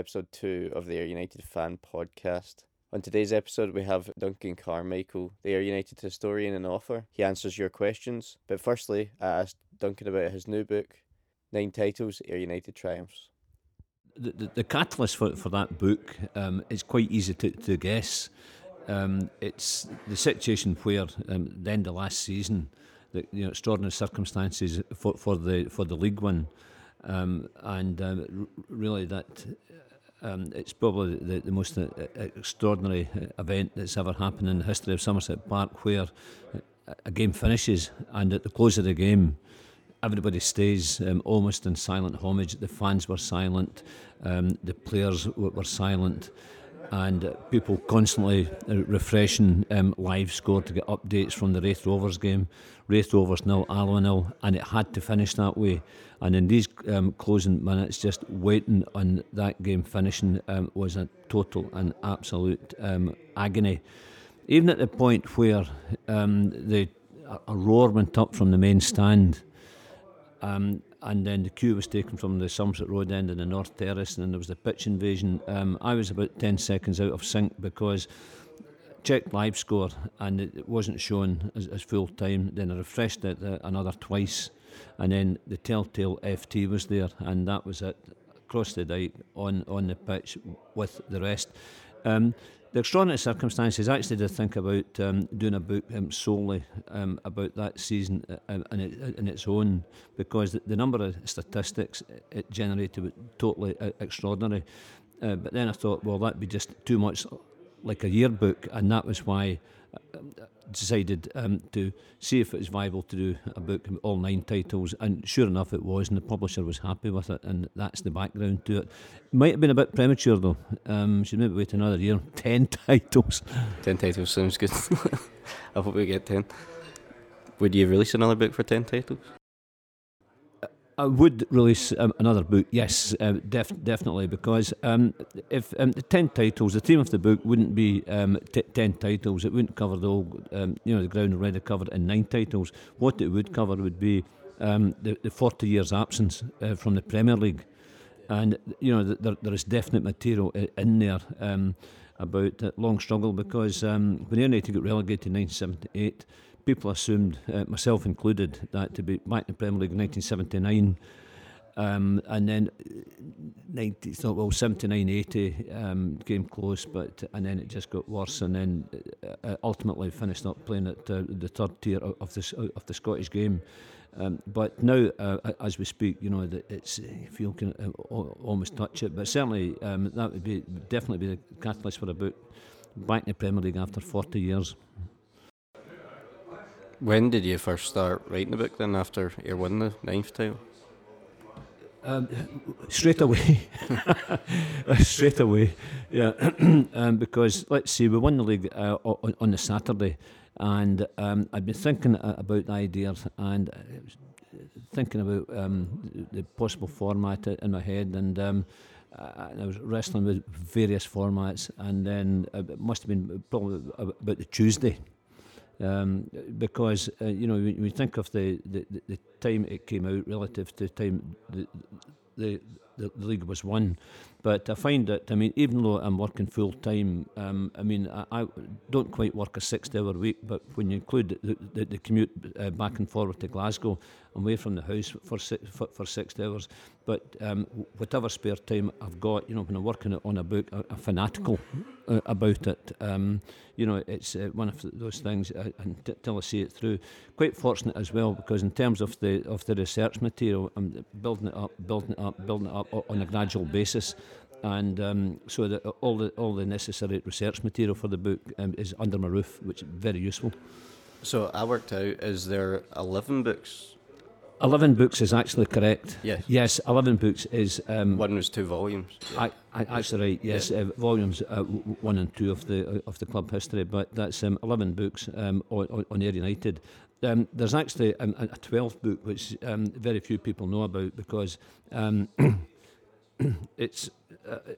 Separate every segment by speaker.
Speaker 1: episode two of the Ayr United Fan Podcast. On today's episode, we have Duncan Carmichael, the Ayr United historian and author. He answers your questions, but firstly, I asked Duncan about his new book, Nine Titles, Ayr United Triumphs.
Speaker 2: The, the, the catalyst for, for that book um, is quite easy to, to guess. Um, it's the situation where um, the end of last season, the you know, extraordinary circumstances for, for the for the league one um, and um, really, that um, it's probably the, the most uh, extraordinary uh, event that's ever happened in the history of Somerset Park, where a game finishes and at the close of the game, everybody stays um, almost in silent homage. The fans were silent, um, the players w- were silent, and people constantly uh, refreshing um, live score to get updates from the Raith Rovers game. Raith Rovers nil, Alloa nil, and it had to finish that way. And in these um, closing minutes, just waiting on that game finishing um, was a total and absolute um, agony. Even at the point where um, the a roar went up from the main stand. Um, and then the cue was taken from the Somerset Road end and the North Terrace, and then there was the pitch invasion. Um, I was about 10 seconds out of sync because checked live score and it wasn't shown as, as full time. Then I refreshed it uh, another twice, and then the telltale FT was there, and that was it. Across the dike on on the pitch with the rest. Um, the extraordinary circumstances actually did think about um, doing a book um, solely um, about that season uh, in, in its own because the, number of statistics it generated was totally uh, extraordinary. Uh, but then I thought, well, that'd be just too much like a yearbook, and that was why uh, decided um, to see if it was viable to do a book with all nine titles. And sure enough, it was, and the publisher was happy with it, and that's the background to it. Might have been a bit premature though. Um, should maybe wait another year. Ten titles.
Speaker 1: Ten titles sounds good. I hope we get ten. Would you release another book for ten titles?
Speaker 2: I would release um, another book, yes, uh, def- definitely, because um, if um, the ten titles, the theme of the book wouldn't be um, t- ten titles. It wouldn't cover the whole, um, you know, the ground already covered in nine titles. What it would cover would be the, the forty years absence uh, from the Premier League, and you know, there, there is definite material in there about that long struggle because when United got relegated in 1978 people assumed, uh, myself included, that to be back in the Premier League in 1979. Um, and then 90, so, well, 79, 80 um, came close, but and then it just got worse, and then uh, uh ultimately finished up playing at uh, the third tier of the of the Scottish game. Um, but now, uh, as we speak, you know that it's you can uh, almost touch it, but certainly um, that would be definitely be the catalyst for a book back in the Premier League after 40 years.
Speaker 1: When did you first start writing the book then after you won the ninth title?
Speaker 2: Um, straight away, straight away, yeah. um, because let's see, we won the league uh, on, the Saturday, and um, I'd been thinking about the ideas and uh, thinking about um, the possible format in my head, and um, I was wrestling with various formats, and then uh, it must have been probably about the Tuesday um, because uh, you know when you think of the, the, the time it came out relative to the time the, the, the, league was won. But I find that, I mean, even though I'm working full time, um, I mean, I, I, don't quite work a 60 hour week, but when you include the, the, the commute uh, back and forward to Glasgow, I'm away from the house for six, for, for 60 hours. But um, whatever spare time I've got, you know, when I'm working on a book, I'm fanatical uh, about it. Um, you know, it's uh, one of those things uh, until I see it through. Quite fortunate as well because in terms of the of the research material, I'm building it up, building it up, building it up on a gradual basis and um, so that all the all the necessary research material for the book um, is under my roof, which is very useful.
Speaker 1: So I worked out: is there eleven books?
Speaker 2: Eleven books is actually correct.
Speaker 1: Yes.
Speaker 2: Yes, eleven books is. Um,
Speaker 1: one was two volumes.
Speaker 2: I, I actually right. Yes, yeah. uh, volumes uh, one and two of the uh, of the club history, but that's um, eleven books um, on, on Ayr United. Um, there's actually a, a 12th book which um, very few people know about because um, it's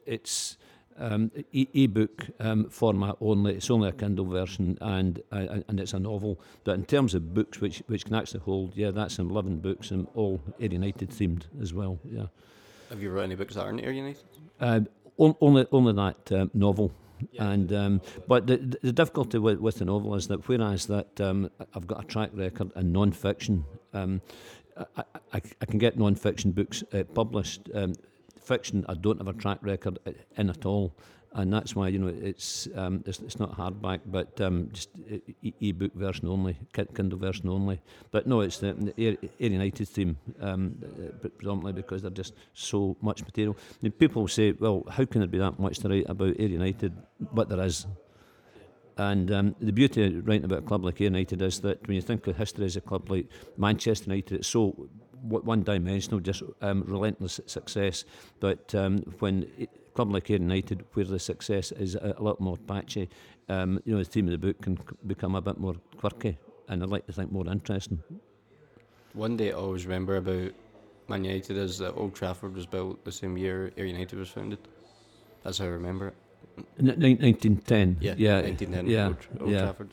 Speaker 2: it's um, e- ebook um, format only. It's only a Kindle version, and uh, and it's a novel. But in terms of books, which which can actually hold, yeah, that's eleven books and all Ayr United themed as well. Yeah.
Speaker 1: Have you read any books that aren't Ayr United?
Speaker 2: Uh, only, only that um, novel. Yeah. And um, but the the difficulty with, with the novel is that whereas that um, I've got a track record in non-fiction, um, I, I, I, can get non-fiction books uh, published. Fiction, I don't have a track record in at all and that's why you know it's um, it's, it's not hardback, but um, just e- e-book version only, Kindle version only. But no, it's the, the Ayr, United theme um, predominantly because there's just so much material. People say, well, how can there be that much to write about Ayr United? But there is. And um, the beauty of writing about a club like Ayr United is that when you think of history as a club like Manchester United, it's so one dimensional, just um, relentless success. But um, when it, club like Ayr United, where the success is a, a lot more patchy, um, you know, the team of the book can become a bit more quirky and I'd like to think more interesting.
Speaker 1: One day I always remember about Man United is that Old Trafford was built the same year Ayr United was founded. That's how I remember it.
Speaker 2: N- 1910.
Speaker 1: Yeah, yeah, 1910.
Speaker 2: Yeah,
Speaker 1: Old, Old
Speaker 2: yeah.
Speaker 1: Trafford.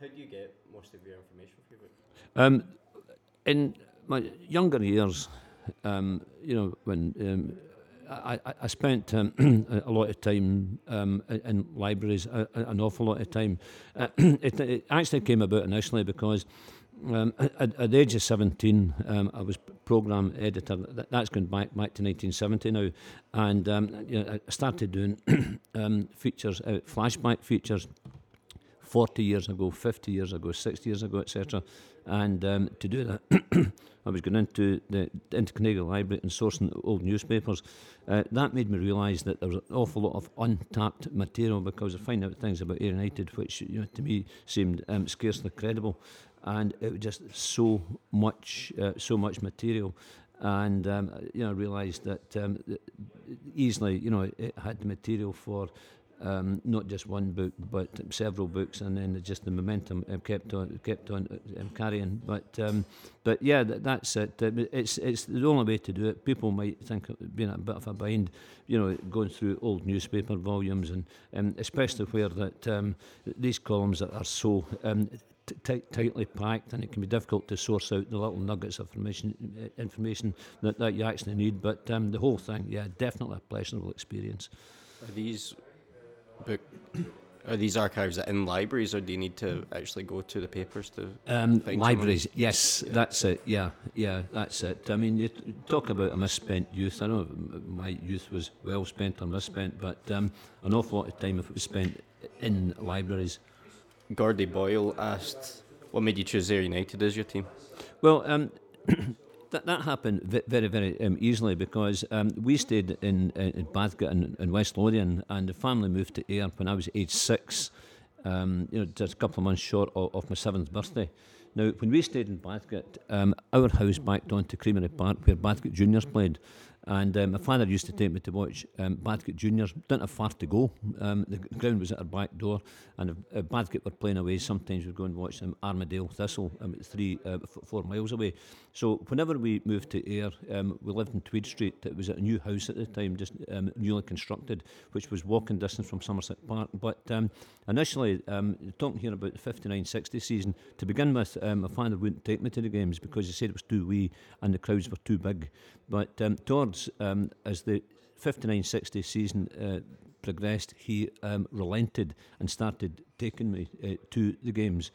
Speaker 1: How do you get most of your information for your book?
Speaker 2: Um, in my younger years, um, you know, when um, I, I spent um, a lot of time um, in libraries, an awful lot of time. Uh, it, it, actually came about initially because um, at, at, the age of 17, um, I was program editor. That's going back back to 1970 now, and um, you know, I started doing um, features, uh, flashback features. 40 years ago, 50 years ago, 60 years ago, etc. And um, to do that, I was going into the into Library and sourcing old newspapers. Uh, that made me realise that there was an awful lot of untapped material because I find out things about Ayr United which you know, to me seemed um, scarcely credible, and it was just so much, uh, so much material. And um, you know, realised that um, easily, you know, it had the material for um, not just one book, but several books, and then just the momentum kept on kept on uh, carrying. But um, but yeah, that, that's it. It's it's the only way to do it. People might think of being a bit of a bind, you know, going through old newspaper volumes, and um, especially where that um, these columns are so. Um, T- tightly packed, and it can be difficult to source out the little nuggets of information uh, information that, that you actually need. But um, the whole thing, yeah, definitely a pleasurable experience.
Speaker 1: Are these book are these archives in libraries, or do you need to actually go to the papers to
Speaker 2: um, libraries? Someone? Yes, yeah. that's it. Yeah, yeah, that's it. I mean, you talk about a misspent youth. I know my youth was well spent or misspent, but um, an awful lot of time if it was spent in libraries.
Speaker 1: Gordy Boyle asked, "What made you choose Ayr United as your team?"
Speaker 2: Well. Um, that, that happened very, very um, easily because um, we stayed in, in Bathgate in, in West Lothian and the family moved to Ayr when I was age six, um, you know, just a couple of months short of, of my seventh birthday. Now, when we stayed in Bathgate, um, our house backed onto Creamery Park where Bathgate Juniors played. And um, my father used to take me to watch um, Bathgate Juniors. Didn't have far to go. Um, the ground was at our back door, and if, if Bathgate were playing away, sometimes we'd go and watch them Armadale Thistle, um, three, uh, f- four miles away. So whenever we moved to Ayr, um, we lived in Tweed Street. It was a new house at the time, just um, newly constructed, which was walking distance from Somerset Park. But um, initially, um, talking here about the 59-60 season, to begin with, um, my father wouldn't take me to the games because he said it was too wee and the crowds were too big. But um, towards, um, as the 59-60 season uh, progressed, he um, relented and started taking me uh, to the games.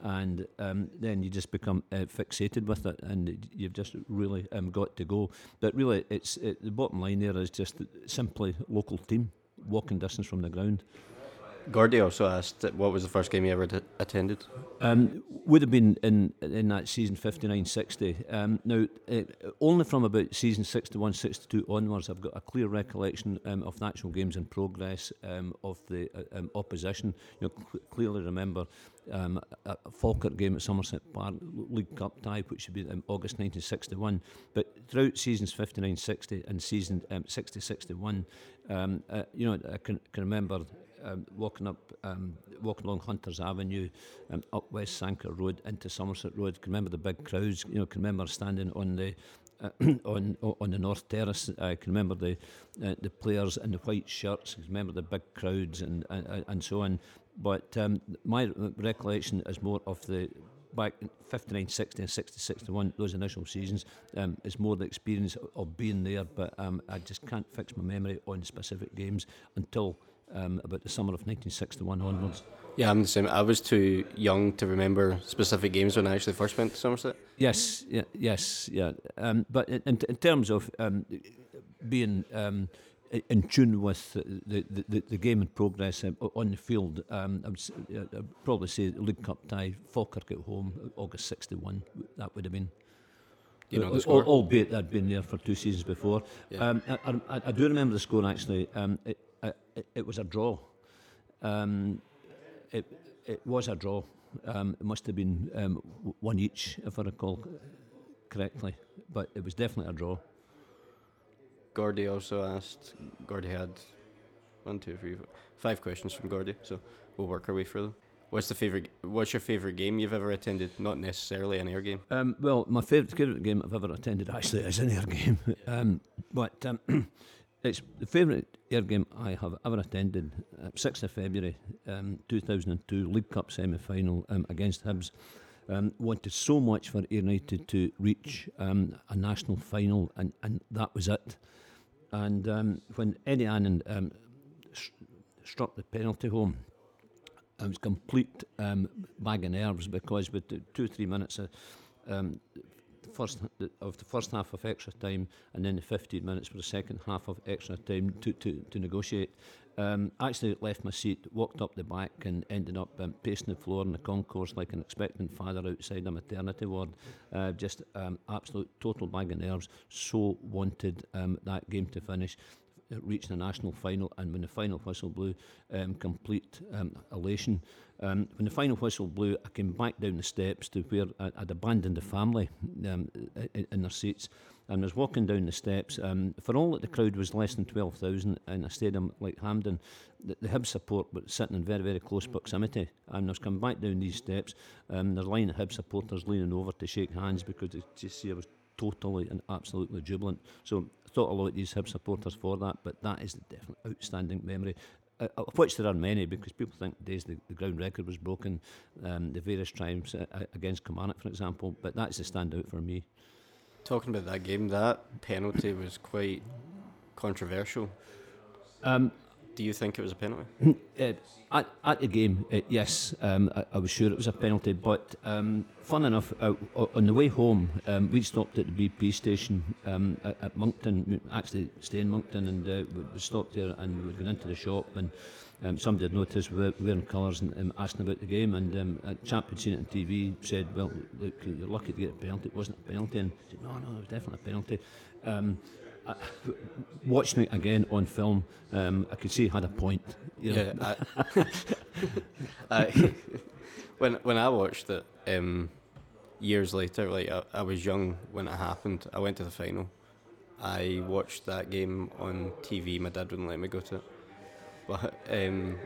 Speaker 2: And um, then you just become uh, fixated with it, and you've just really um, got to go. But really, it's it, the bottom line there is just simply local team, walking distance from the ground.
Speaker 1: Gordy also asked what was the first game you ever t- attended?
Speaker 2: Um, would have been in in that season 59 60. Um, now, uh, only from about season 61 62 onwards, I've got a clear recollection um, of the actual games in progress um, of the uh, um, opposition. You know, cl- clearly remember um, a, Falkirk game at Somerset Park, League Cup tie, which should be in August 1961. But throughout seasons 59 60 and season 60 61, uh, you know, I can, can remember um, walking up, um, walking along Hunters Avenue, um, up West Sanquhar Road into Somerset Road. Can remember the big crowds. You know, can remember standing on the uh, on on the North Terrace. I can remember the uh, the players in the white shirts. I can remember the big crowds and and, and so on. But um, my recollection is more of the back 59, 60 and 60, 61, those initial seasons. Um, it's more the experience of being there, but um, I just can't fix my memory on specific games until um, about the summer of 1961 onwards.
Speaker 1: Yeah, I'm the same. I was too young to remember specific games when I actually first went to Somerset.
Speaker 2: Yes, yeah, yes, yeah. Um, but in, in terms of um, being um, in tune with the, the, the, game in progress um, on the field, um, I would uh, I'd probably say League Cup tie, Falkirk at home, August 61, that would have been.
Speaker 1: You know the score?
Speaker 2: Albeit I'd been there for two seasons before.
Speaker 1: Yeah.
Speaker 2: Um, I, I, I do remember the score actually. It, it, it was a draw. Um, it, it was a draw. Um, it must have been um, one each, if I recall correctly. But it was definitely a draw.
Speaker 1: Gordy also asked. Gordy had one, two, three, four, five questions from Gordy, so we'll work our way through them. What's the favorite? What's your favorite game you've ever attended? Not necessarily an Ayr game.
Speaker 2: Um, well, my favourite favourite game I've ever attended actually is an Ayr game. um, but um, it's the favourite Ayr game I have ever attended. Uh, 6th of February um, 2002, League Cup semi final um, against Hibs. Um, wanted so much for United to reach um, a national final, and, and that was it. And um, when Eddie Annan um, sh- struck the penalty home, it was complete um, bag of nerves because with two three minutes um, first of the first half of extra time and then the 15 minutes for the second half of extra time to, to, to negotiate. Um, actually left my seat, walked up the back and ended up um, pacing the floor in the concourse like an expectant father outside a maternity ward. Uh, just um, absolute total bag of nerves. So wanted um, that game to finish reaching a national final, and when the final whistle blew, um, complete um, elation. Um, when the final whistle blew, I came back down the steps to where I'd abandoned the family um, in, their seats, and was walking down the steps. Um, for all that the crowd was less than 12,000 in a stadium like Hampden, the, the Hibs support was sitting in very, very close proximity. And I was coming back down these steps, um, there's line of Hibs supporters leaning over to shake hands because they just see I was totally and absolutely jubilant. So I thought a lot of these Hibs supporters for that, but that is the definite outstanding memory. Uh, of which there are many because people think days the, the ground record was broken, um, the various times uh, uh, against Kilmarnock, for example, but that's the standout for me.
Speaker 1: Talking about that game, that penalty was quite controversial.
Speaker 2: Um,
Speaker 1: Do you think it was a penalty?
Speaker 2: Uh, at, at the game, uh, yes, um, I, I was sure it was a penalty. But um, fun enough, uh, on the way home, um, we stopped at the BP station um, at, at Monkton. Actually stay in Monkton, and uh, we, stopped there and we went into the shop and. Um, somebody had noticed we were wearing colours and um, asking about the game, and a chap had seen it on TV. Said, "Well, look, you're lucky to get a penalty. It wasn't a penalty." And said, "No, no, it was definitely a penalty." I, watching it again on film, um, I could see he had a point. you know.
Speaker 1: Yeah. I, I, when when I watched it um, years later, like I, I was young when it happened. I went to the final. I watched that game on TV. My dad wouldn't let me go to it. But um,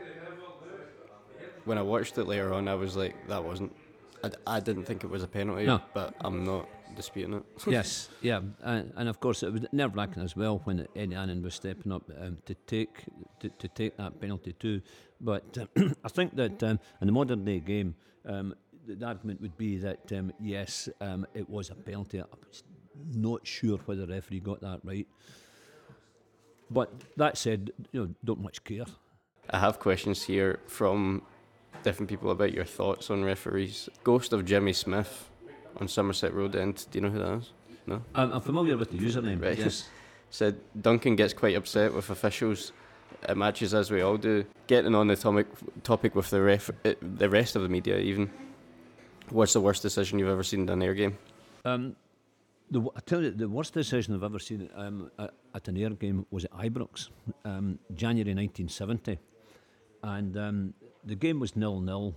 Speaker 1: when I watched it later on, I was like, that wasn't. I, I didn't think it was a penalty,
Speaker 2: No.
Speaker 1: but I'm not disputing it.
Speaker 2: yes, yeah, and, and of course it was nerve wracking as well when Eddie Annan was stepping up um, to take to, to take that penalty too. But um, I think that um, in the modern day game, um, the, the argument would be that um, yes, um, it was a penalty. I was not sure whether the referee got that right. But that said, you know, don't much care.
Speaker 1: I have questions here from different people about your thoughts on referees. Ghost of Jimmy Smith on Somerset Road End. Do you know who that is? No.
Speaker 2: I'm, I'm familiar with the username.
Speaker 1: Right.
Speaker 2: Yes.
Speaker 1: Said Duncan gets quite upset with officials at matches, as we all do. Getting on the topic topic with the ref, the rest of the media, even. What's the worst decision you've ever seen in an Ayr game?
Speaker 2: Um, the, I tell you, the worst decision I've ever seen um, at, at an Ayr game was at Ibrox, um, January 1970. And um, the game was nil nil.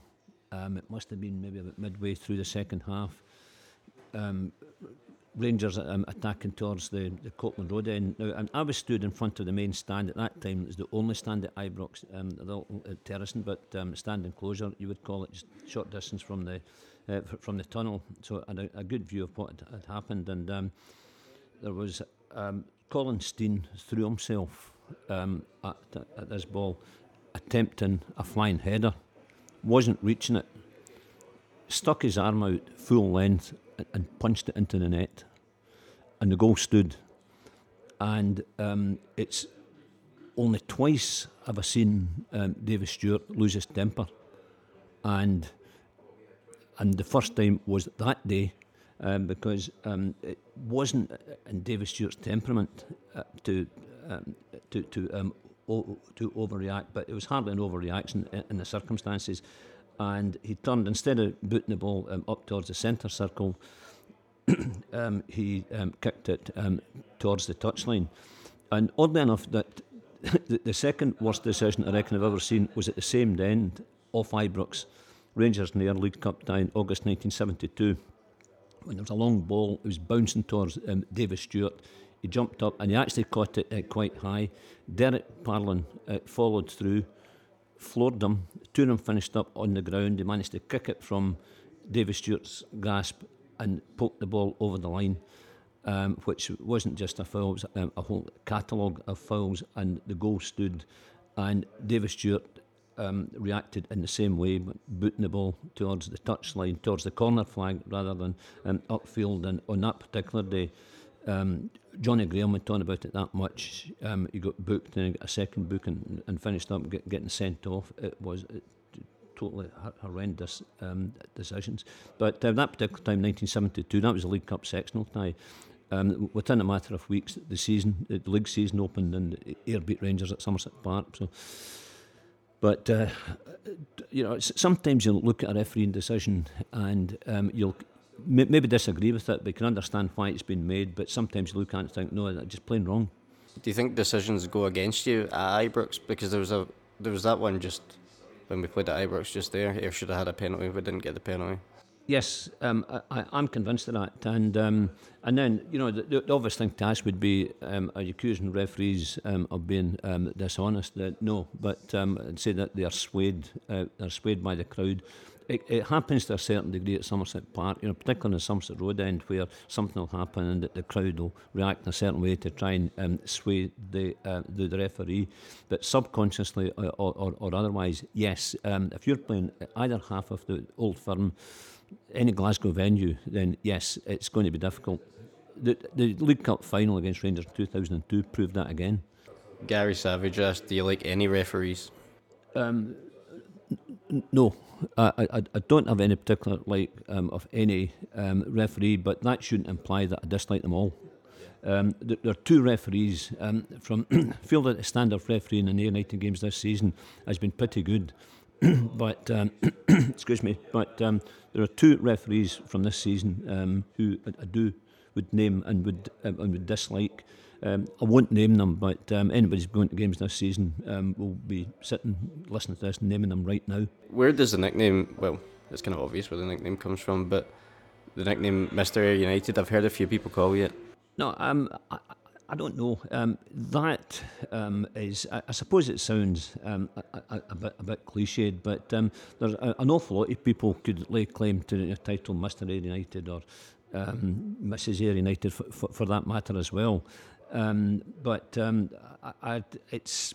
Speaker 2: Um, it must have been maybe about midway through the second half. Um, Rangers um, attacking towards the, the Copland Road end. Now, and I was stood in front of the main stand at that time. It was the only stand at Ibrox, um, little terracing, but um, stand enclosure, you would call it, just short distance from the uh, from the tunnel. So I had a, a good view of what had, had happened. And um, there was um, Colin Stein threw himself um, at, at this ball, attempting a flying header, wasn't reaching it. stuck his arm out full length and, punched it into the net, and the goal stood. And um, it's only twice have I seen um, David Stewart lose his temper, and and the first time was that day um, because um, it wasn't in David Stewart's temperament uh, to um, to to um, o- to overreact, but it was hardly an overreaction in, in the circumstances. And he turned instead of booting the ball um, up towards the centre circle, um, he um, kicked it um, towards the touchline. And oddly enough, that the, the second worst decision I reckon I've ever seen was at the same end off Ibrox, Rangers Nair League Cup tie in August 1972. When there was a long ball, it was bouncing towards um, David Stewart. He jumped up and he actually caught it uh, quite high. Derek Parlane uh, followed through, floored them. Two of them finished up on the ground. They managed to kick it from David Stewart's grasp and poke the ball over the line, um, which wasn't just a foul, was um, a whole catalogue of fouls, and the goal stood. And David Stewart um, reacted in the same way, booting the ball towards the touchline, towards the corner flag rather than um, upfield. And on that particular day, um, Johnny Graham went on about it that much. Um, he got booked and got a second book and, and finished up get, getting sent off. It was it, totally horrendous um, decisions. But uh, that particular time, 1972, that was a League Cup sectional tie. Um, within a matter of weeks, the season, the league season opened, and Ayr beat Rangers at Somerset Park. So but uh, you know, sometimes you'll look at a refereeing decision and um, you'll maybe disagree with it, but can understand why it's been made. But sometimes you look at it and think, no, that's just plain wrong.
Speaker 1: Do you think decisions go against you at Ibrox because there was a there was that one just when we played at Ibrox just there? Ayr should have had a penalty, but didn't get the penalty.
Speaker 2: Yes, um, I, am convinced of that. And um, and then, you know, the, the, obvious thing to ask would be um, are you accusing referees um, of being um, dishonest? Uh, no, but um, I'd say that they are swayed, uh, they're swayed by the crowd. It, it, happens to a certain degree at Somerset Park, you know, particularly on the Somerset Road end, where something will happen and the, the crowd will react in a certain way to try and um, sway the, uh, the, the referee. But subconsciously or, or, or otherwise, yes, um, if you're playing either half of the old firm, any Glasgow venue, then yes, it's going to be difficult. The, the League Cup final against Rangers in 2002 proved that again.
Speaker 1: Gary Savage asked, "Do you like any referees?" Um,
Speaker 2: n- no, I, I, I, don't have any particular like um, of any um, referee, but that shouldn't imply that I dislike them all. Um, there, there, are two referees um, from feel that the standard referee in the near United games this season has been pretty good. but um, excuse me, but um, there are two referees from this season who I, I, do would name and would and would dislike. Um, I won't name them, but um, who's going to games this season will be sitting listening to this and naming them right now.
Speaker 1: Where does the nickname? Well, it's kind of obvious where the nickname comes from, but the nickname Mister United. I've heard a few people call you it.
Speaker 2: No, um, I, I don't know. Um, that um, is, I, I, suppose it sounds um, a, a, a, bit, a bit cliched, but um, there's a, an awful lot of people could lay claim to the title Mr. Ayr United or Mrs. Ayr United for, for, for, that matter as well. Um, but um, I, it's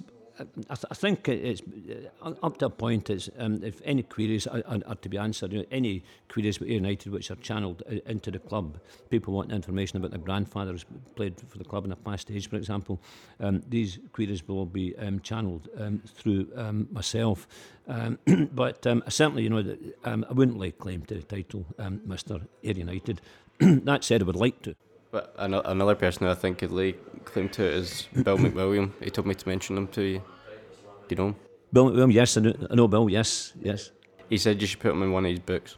Speaker 2: I, th- I, think it's uh, up to a point. Is um, if any queries are, are, are, to be answered, you know, any queries with United which are channeled uh, into the club, people want information about their grandfather grandfathers played for the club in a past age, for example. Um, these queries will be um, channeled um, through um, myself. Um, but certainly, you know, I wouldn't lay claim to the title, Mr. Ayr United. that said, I would like to.
Speaker 1: But another person who I think could lay claim to it is Bill McWilliam. He told me to mention him to you. Do you know him?
Speaker 2: Bill McWilliam, yes, I know, I know Bill, yes, yes.
Speaker 1: He said you should put him in one of his books,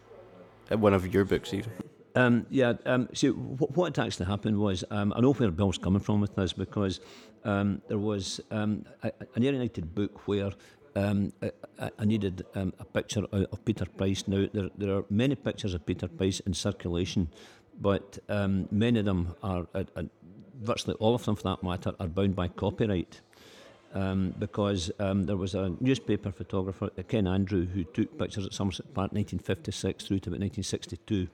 Speaker 1: uh, one of your books even.
Speaker 2: Um, yeah, um, see, wh- what actually happened was, um, I know where Bill's coming from with this because um, there was um, a, an United book where um, I, I, needed um, a picture of Peter Price. Now, there, there are many pictures of Peter Price in circulation, but um, many of them are, uh, uh, virtually all of them for that matter, are bound by copyright. Um, because um, there was a newspaper photographer, uh, Ken Andrew, who took pictures at Somerset Park 1956 through to about 1962.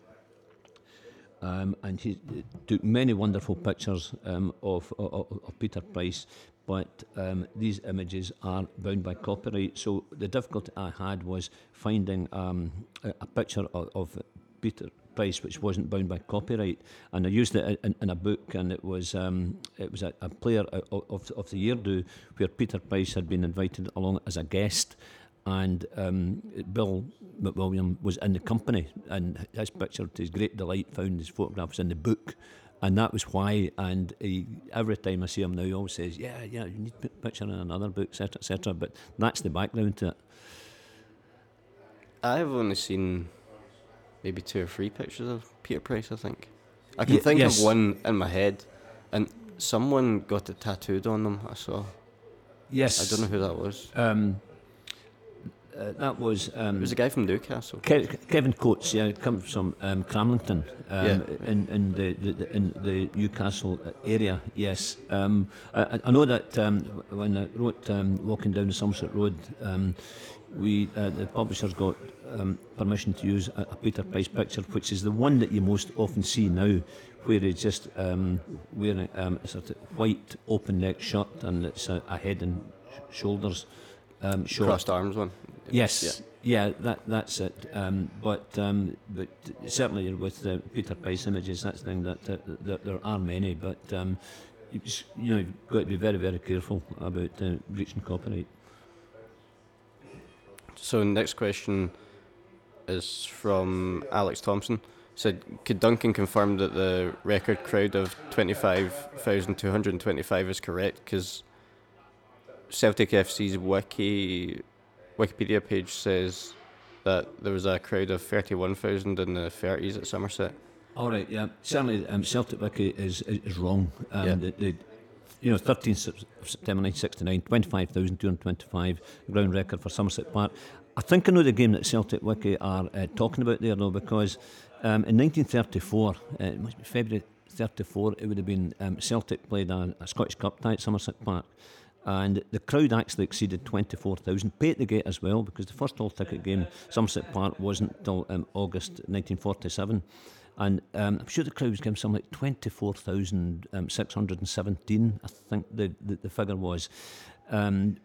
Speaker 2: um, and he took many wonderful pictures um, of, of, of Peter Price. But um, these images are bound by copyright. So the difficulty I had was finding um, a, a picture of, of Peter Price, which wasn't bound by copyright, and I used it in, in a book, and it was um, it was a, a player of, of the year do where Peter Price had been invited along as a guest, and um, Bill McWilliam was in the company, and his picture, to his great delight, found his photographs in the book, and that was why. And he, every time I see him now, he always says, "Yeah, yeah, you need a picture in another book, etc., etc." But that's the background to it.
Speaker 1: I've only seen maybe two or three pictures of Peter Price. I think I can think yes. of one in my head, and someone got it tattooed on them. I saw.
Speaker 2: Yes.
Speaker 1: I don't know who that was.
Speaker 2: Um, uh, that was. Um,
Speaker 1: it was a guy from Newcastle.
Speaker 2: Ke- Kevin Coates, yeah, comes from um, Cramlington, um, yeah. in, in the, the, the, in the Newcastle area. Yes, um, I, I, know that um, when I wrote um, "Walking Down the Somerset Road," we uh, the publishers got permission to use a, a, Peter Price picture, which is the one that you most often see now, where he's just wearing a sort of white open neck shirt and it's a, a head and sh- shoulders.
Speaker 1: Um, Crossed arms one.
Speaker 2: Yes. Yeah. yeah that that's it. Um, but um, but certainly with the Peter Price images, that's the thing that, that, that there are many. But um, you know, you've got to be very very careful about uh, breaching copyright.
Speaker 1: So next question is from Alex Thompson. Said, could Duncan confirm that the record crowd of twenty five thousand two hundred and twenty five is correct? Because Celtic FC's wiki Wikipedia page says that there was a crowd of 31,000 in the 30s at Somerset.
Speaker 2: All right, yeah. Certainly, um, Celtic Wiki is, is, is wrong. Um, yeah. They, they, you know, 13th September 1969, 25,225, ground record for Somerset Park. I think I know the game that Celtic Wiki are uh, talking about there, though, because um, in 1934, uh, it must be February 34, it would have been um, Celtic played a, a Scottish Cup tie at Somerset Park and the crowd actually exceeded 24,000. Pay at the gate as well, because the first all ticket game, Somerset Park, wasn't until um, August 1947. And um, I'm sure the crowd was given something like 24,617, um, I think the, the, the, figure was. Um,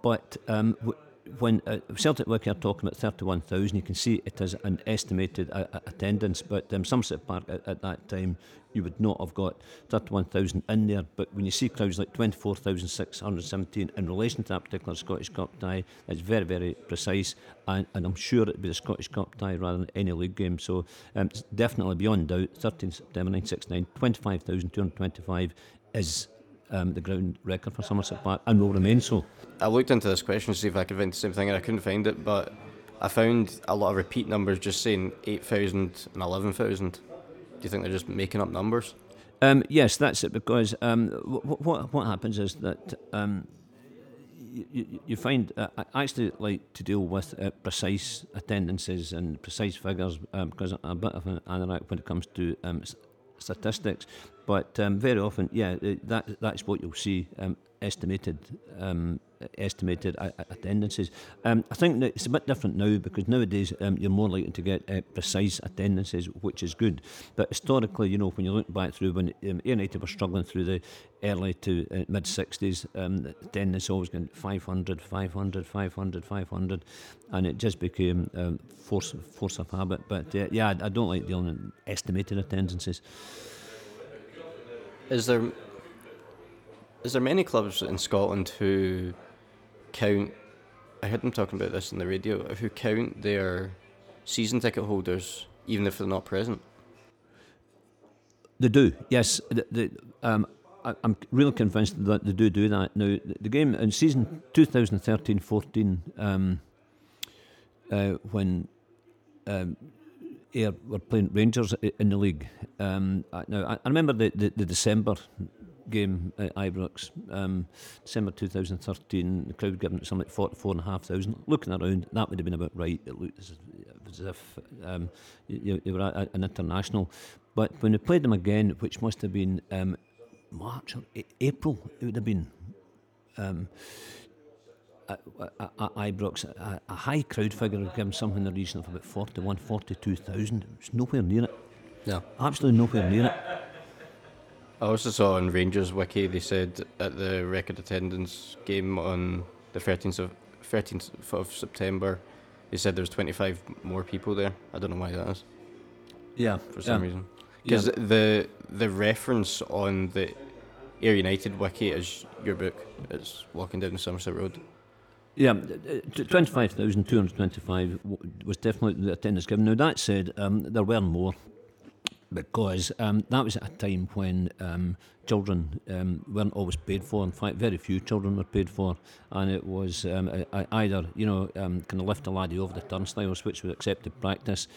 Speaker 2: but um, w- when uh, Celtic Wiki are talking about 31,000, you can see it is an estimated uh, uh, attendance, but um, Somerset Park at, at, that time, you would not have got 31,000 in there. But when you see crowds like 24,617 in relation to that particular Scottish Cup tie, it's very, very precise, and, and I'm sure it'd be the Scottish Cup tie rather than any league game. So um, definitely beyond doubt, 13 September 1969, 25,225 is um, the ground record for Somerset Park and will remain so.
Speaker 1: I looked into this question to see if I could find the same thing and I couldn't find it, but I found a lot of repeat numbers just saying 8,000 and 11,000. Do you think they're just making up numbers?
Speaker 2: Um, yes, that's it, because um, what, what, what happens is that um, you, you, find uh, I actually like to deal with uh, precise attendances and precise figures because um, I'm a bit of an anorak when it comes to um, statistics. But um, very often, yeah, that that's what you'll see um, estimated um, estimated attendances. Um, I think that it's a bit different now because nowadays um, you're more likely to get uh, precise attendances, which is good. But historically, you know, when you look back through when um, United were struggling through the early to uh, mid 60s, um, attendance always going 500, 500, 500, 500, and it just became um, force force of habit. But uh, yeah, I, I don't like dealing with estimated attendances.
Speaker 1: Is there is there many clubs in Scotland who count? I heard them talking about this on the radio. Who count their season ticket holders even if they're not present?
Speaker 2: They do. Yes. Um, I, am really convinced that they do do that. Now, the, the game in season 2013-14, um, uh, when um, Ayr were playing Rangers in the league. Um, now I, I remember the, the, the, December game at Ibrox, um, December 2013. The crowd giving it something like 44,500. Looking around, that would have been about right. It looked as, as if um, you, you, were at an international. But when we played them again, which must have been um, March or April, it would have been. Um, at, at Ibrox, a, a, high crowd figure would give them something in the region of about 41, 42,000. It's nowhere near it.
Speaker 1: No.
Speaker 2: Absolutely nowhere near it.
Speaker 1: I also saw on Rangers Wiki they said at the record attendance game on the 13th of 13th of September, they said there was 25 more people there. I don't know why that is.
Speaker 2: Yeah,
Speaker 1: for some
Speaker 2: yeah.
Speaker 1: reason. Because
Speaker 2: Yeah.
Speaker 1: the the reference on the Ayr United wiki is your book. It's walking down the Somerset Road.
Speaker 2: Yeah, uh, 25,225 was definitely the attendance given. Now, that said, um, there were more because um, that was at a time when um, children um, weren't always paid for. In fact, very few children were paid for, and it was um, either, you know, um, kind of lift a laddie over the turnstiles, which was accepted practice.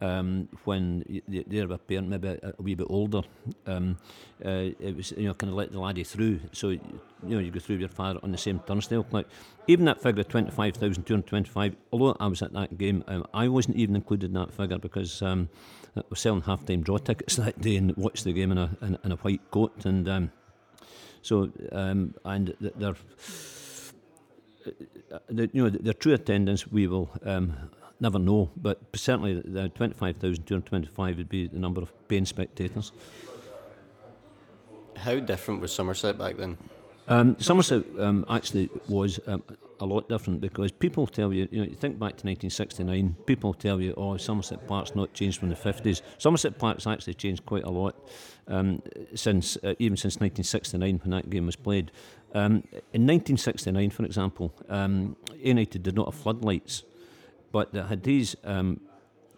Speaker 2: Um, when y- y- they were a parent, maybe a, wee bit older, um, uh, it was you know kind of let the laddie through. So you know you go through your father on the same turnstile. Like even that figure, twenty five thousand two hundred twenty five. Although I was at that game, um, I wasn't even included in that figure because um, I was selling half time draw tickets that day and watched the game in a in, in a white coat and. Um, so um, and th- their, uh, the, you know, their true attendance we will um, never know, but certainly the twenty-five thousand two hundred twenty-five would be the number of paying spectators.
Speaker 1: How different was Somerset back then?
Speaker 2: Um, Somerset um, actually was um, a lot different because people tell you, you know, you think back to 1969, people tell you, oh, Somerset Park's not changed from the 50s. Somerset Park's actually changed quite a lot um, since, uh, even since 1969 when that game was played. Um, in 1969, for example, um, United did not have floodlights, but they had these um,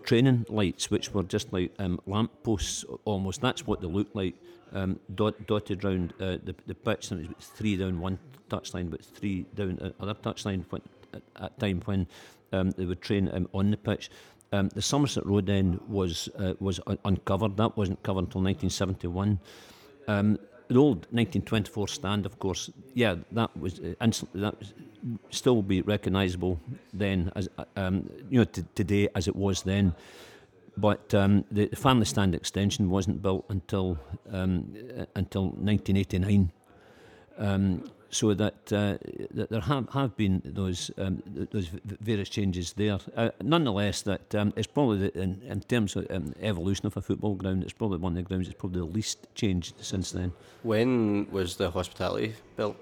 Speaker 2: training lights, which were just like um, lamp posts almost. That's what they looked like, um, dot, dotted round uh, the, the pitch. And it was three down one touchline, but three down uh, other touchline when, at, at time when um, they would train um, on the pitch. Um, the Somerset Road end was uh, was un- uncovered. That wasn't covered until 1971. Um, the old 1924 stand, of course, yeah, that was uh, that was still be recognisable then as uh, um, you know t- today as it was then. But um, the family stand extension wasn't built until um, uh, until 1989. So that, uh, that there have, have been those um, those various changes there. Uh, nonetheless, that um, it's probably the, in, in terms of um, evolution of a football ground, it's probably one of the grounds that's probably the least changed since then.
Speaker 1: When was the hospitality built?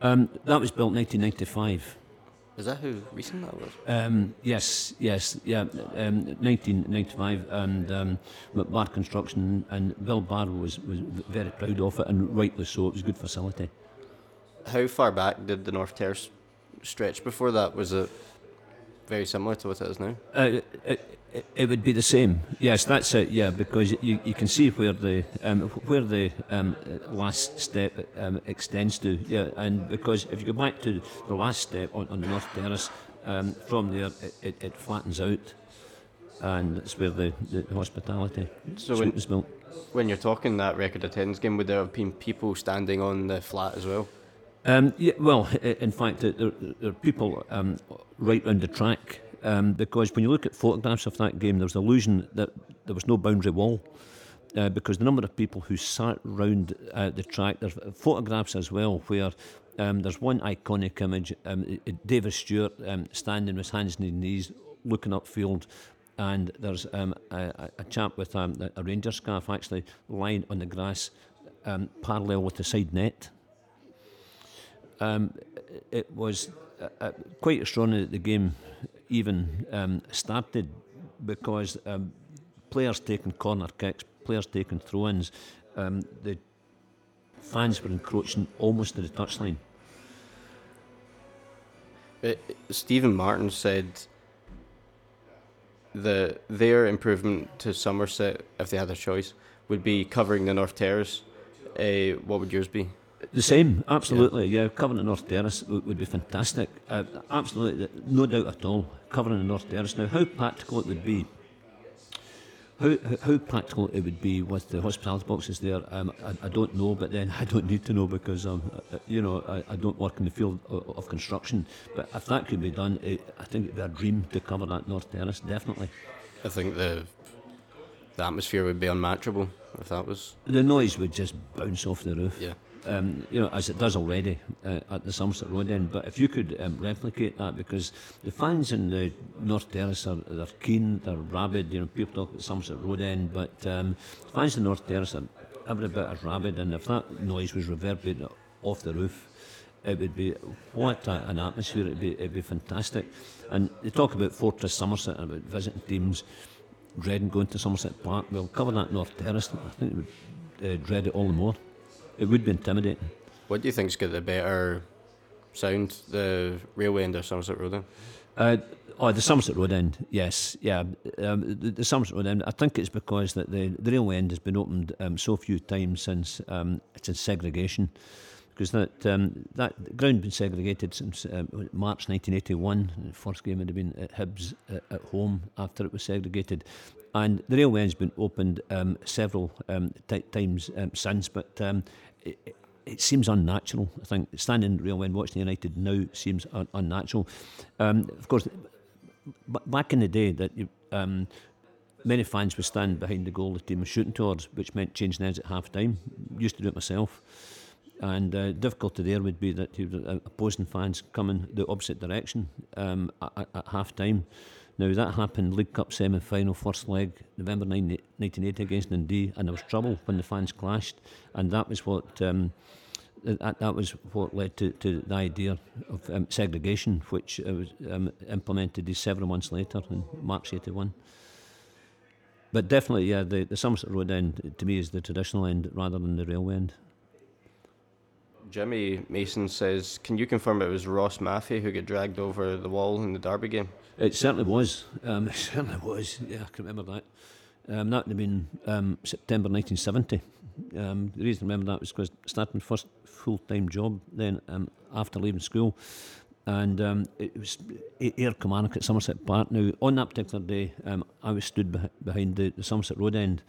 Speaker 2: Um, that was built in 1995.
Speaker 1: Is that how recent that was?
Speaker 2: Um, yes, yes, yeah, um, 1995, and um, McBar Construction and Bill Barr was, was very proud of it, and rightly so. It was a good facility.
Speaker 1: How far back did the North Terrace stretch before that? Was it very similar to what it is now?
Speaker 2: Uh, it, it, it would be the same. Yes, that's it. Yeah, because you, you can see where the um, where the um, last step um, extends to. Yeah, and because if you go back to the last step on, on the North Terrace, um, from there it, it, it flattens out, and that's where the, the hospitality
Speaker 1: So when-
Speaker 2: was built.
Speaker 1: When you're talking that record attendance game, would there have been people standing on the flat as well?
Speaker 2: Um, yeah, well, in fact, there, there there are people um, right round the track um, because when you look at photographs of that game, there's the illusion that there was no boundary wall. Uh, because the number of people who sat round uh, the track, there's photographs as well where um, there's one iconic image, um, David Stewart um, standing with hands on his knees, looking upfield, and there's a, a- chap with a- a ranger scarf actually lying on the grass, parallel with the side net um, it was uh, uh, quite extraordinary that the game even um, started because um, players taking corner kicks, players taking throw-ins, um, the fans were encroaching almost to the touchline.
Speaker 1: Uh, Stephen Martin said the their improvement to Somerset, if they had a choice, would be covering the North Terrace. Uh, what would yours be?
Speaker 2: The same, absolutely. Yeah, covering the North Terrace would, would be fantastic. Uh, absolutely, no doubt at all. Covering the North Terrace. Now, how practical it would be, how, how- practical it would be with the hospitality boxes there, um, I, I don't know, but then I don't need to know because, um, uh, you know, I, I don't work in the field of, of construction. But if that could be done, it, I think it would be a dream to cover that North Terrace, definitely.
Speaker 1: I think the the atmosphere would be unmatchable if that was.
Speaker 2: The noise would just bounce off the roof.
Speaker 1: Yeah.
Speaker 2: Um, you know, as it does already uh, at the Somerset Road end. But if you could um, replicate that, because the fans in the North Terrace are they're keen, they're rabid. You know, people talk about Somerset Road end, but um, fans in the North Terrace are every bit as rabid. And if that noise was reverberating off the roof, it would be what a, an atmosphere. It'd be it'd be fantastic. And they talk about Fortress Somerset and about visiting teams dreading going to Somerset Park. We'll cover that North Terrace. I think they would uh, dread it all the more. It would be intimidating.
Speaker 1: What do you think's got the better sound, the railway end or Somerset Road end?
Speaker 2: Uh, oh, the Somerset Road end, yes, yeah. Um, the, the, Somerset Road end. I think it's because that the, the railway end has been opened um, so few times since um, since segregation because that um, that ground been segregated since uh, March 1981. The first game would have been at Hibs uh, at home after it was segregated, and the railway has been opened um, several um, t- times um, since, but um, it, it, seems unnatural. I think standing railway and watching United now seems un- unnatural. Um, of course, b- back in the day that you, many fans would stand behind the goal the team was shooting towards, which meant changing ends at half time. Used to do it myself. And uh, difficulty there would be that uh, opposing fans coming the opposite direction um, at, at half time. Now that happened League Cup semi final first leg November 1980 against Dundee, and there was trouble when the fans clashed, and that was what um, that, that was what led to, to the idea of um, segregation, which uh, was um, implemented several months later in March 81. But definitely, yeah, the, the Somerset Road end to me is the traditional end rather than the railway end.
Speaker 1: Jimmy Mason says, "Can you confirm it was Ross Mathie who got dragged over the wall in the Derby game?"
Speaker 2: It certainly was. Um, it certainly was. Yeah, I can remember that. Um, that would have been um, September 1970. Um, the reason I remember that was because I started my first full-time job then um, after leaving school, and um, it was Ayr Kilmarnock at Somerset Park. Now, on that particular day, I was stood beh- behind the, the Somerset Road end,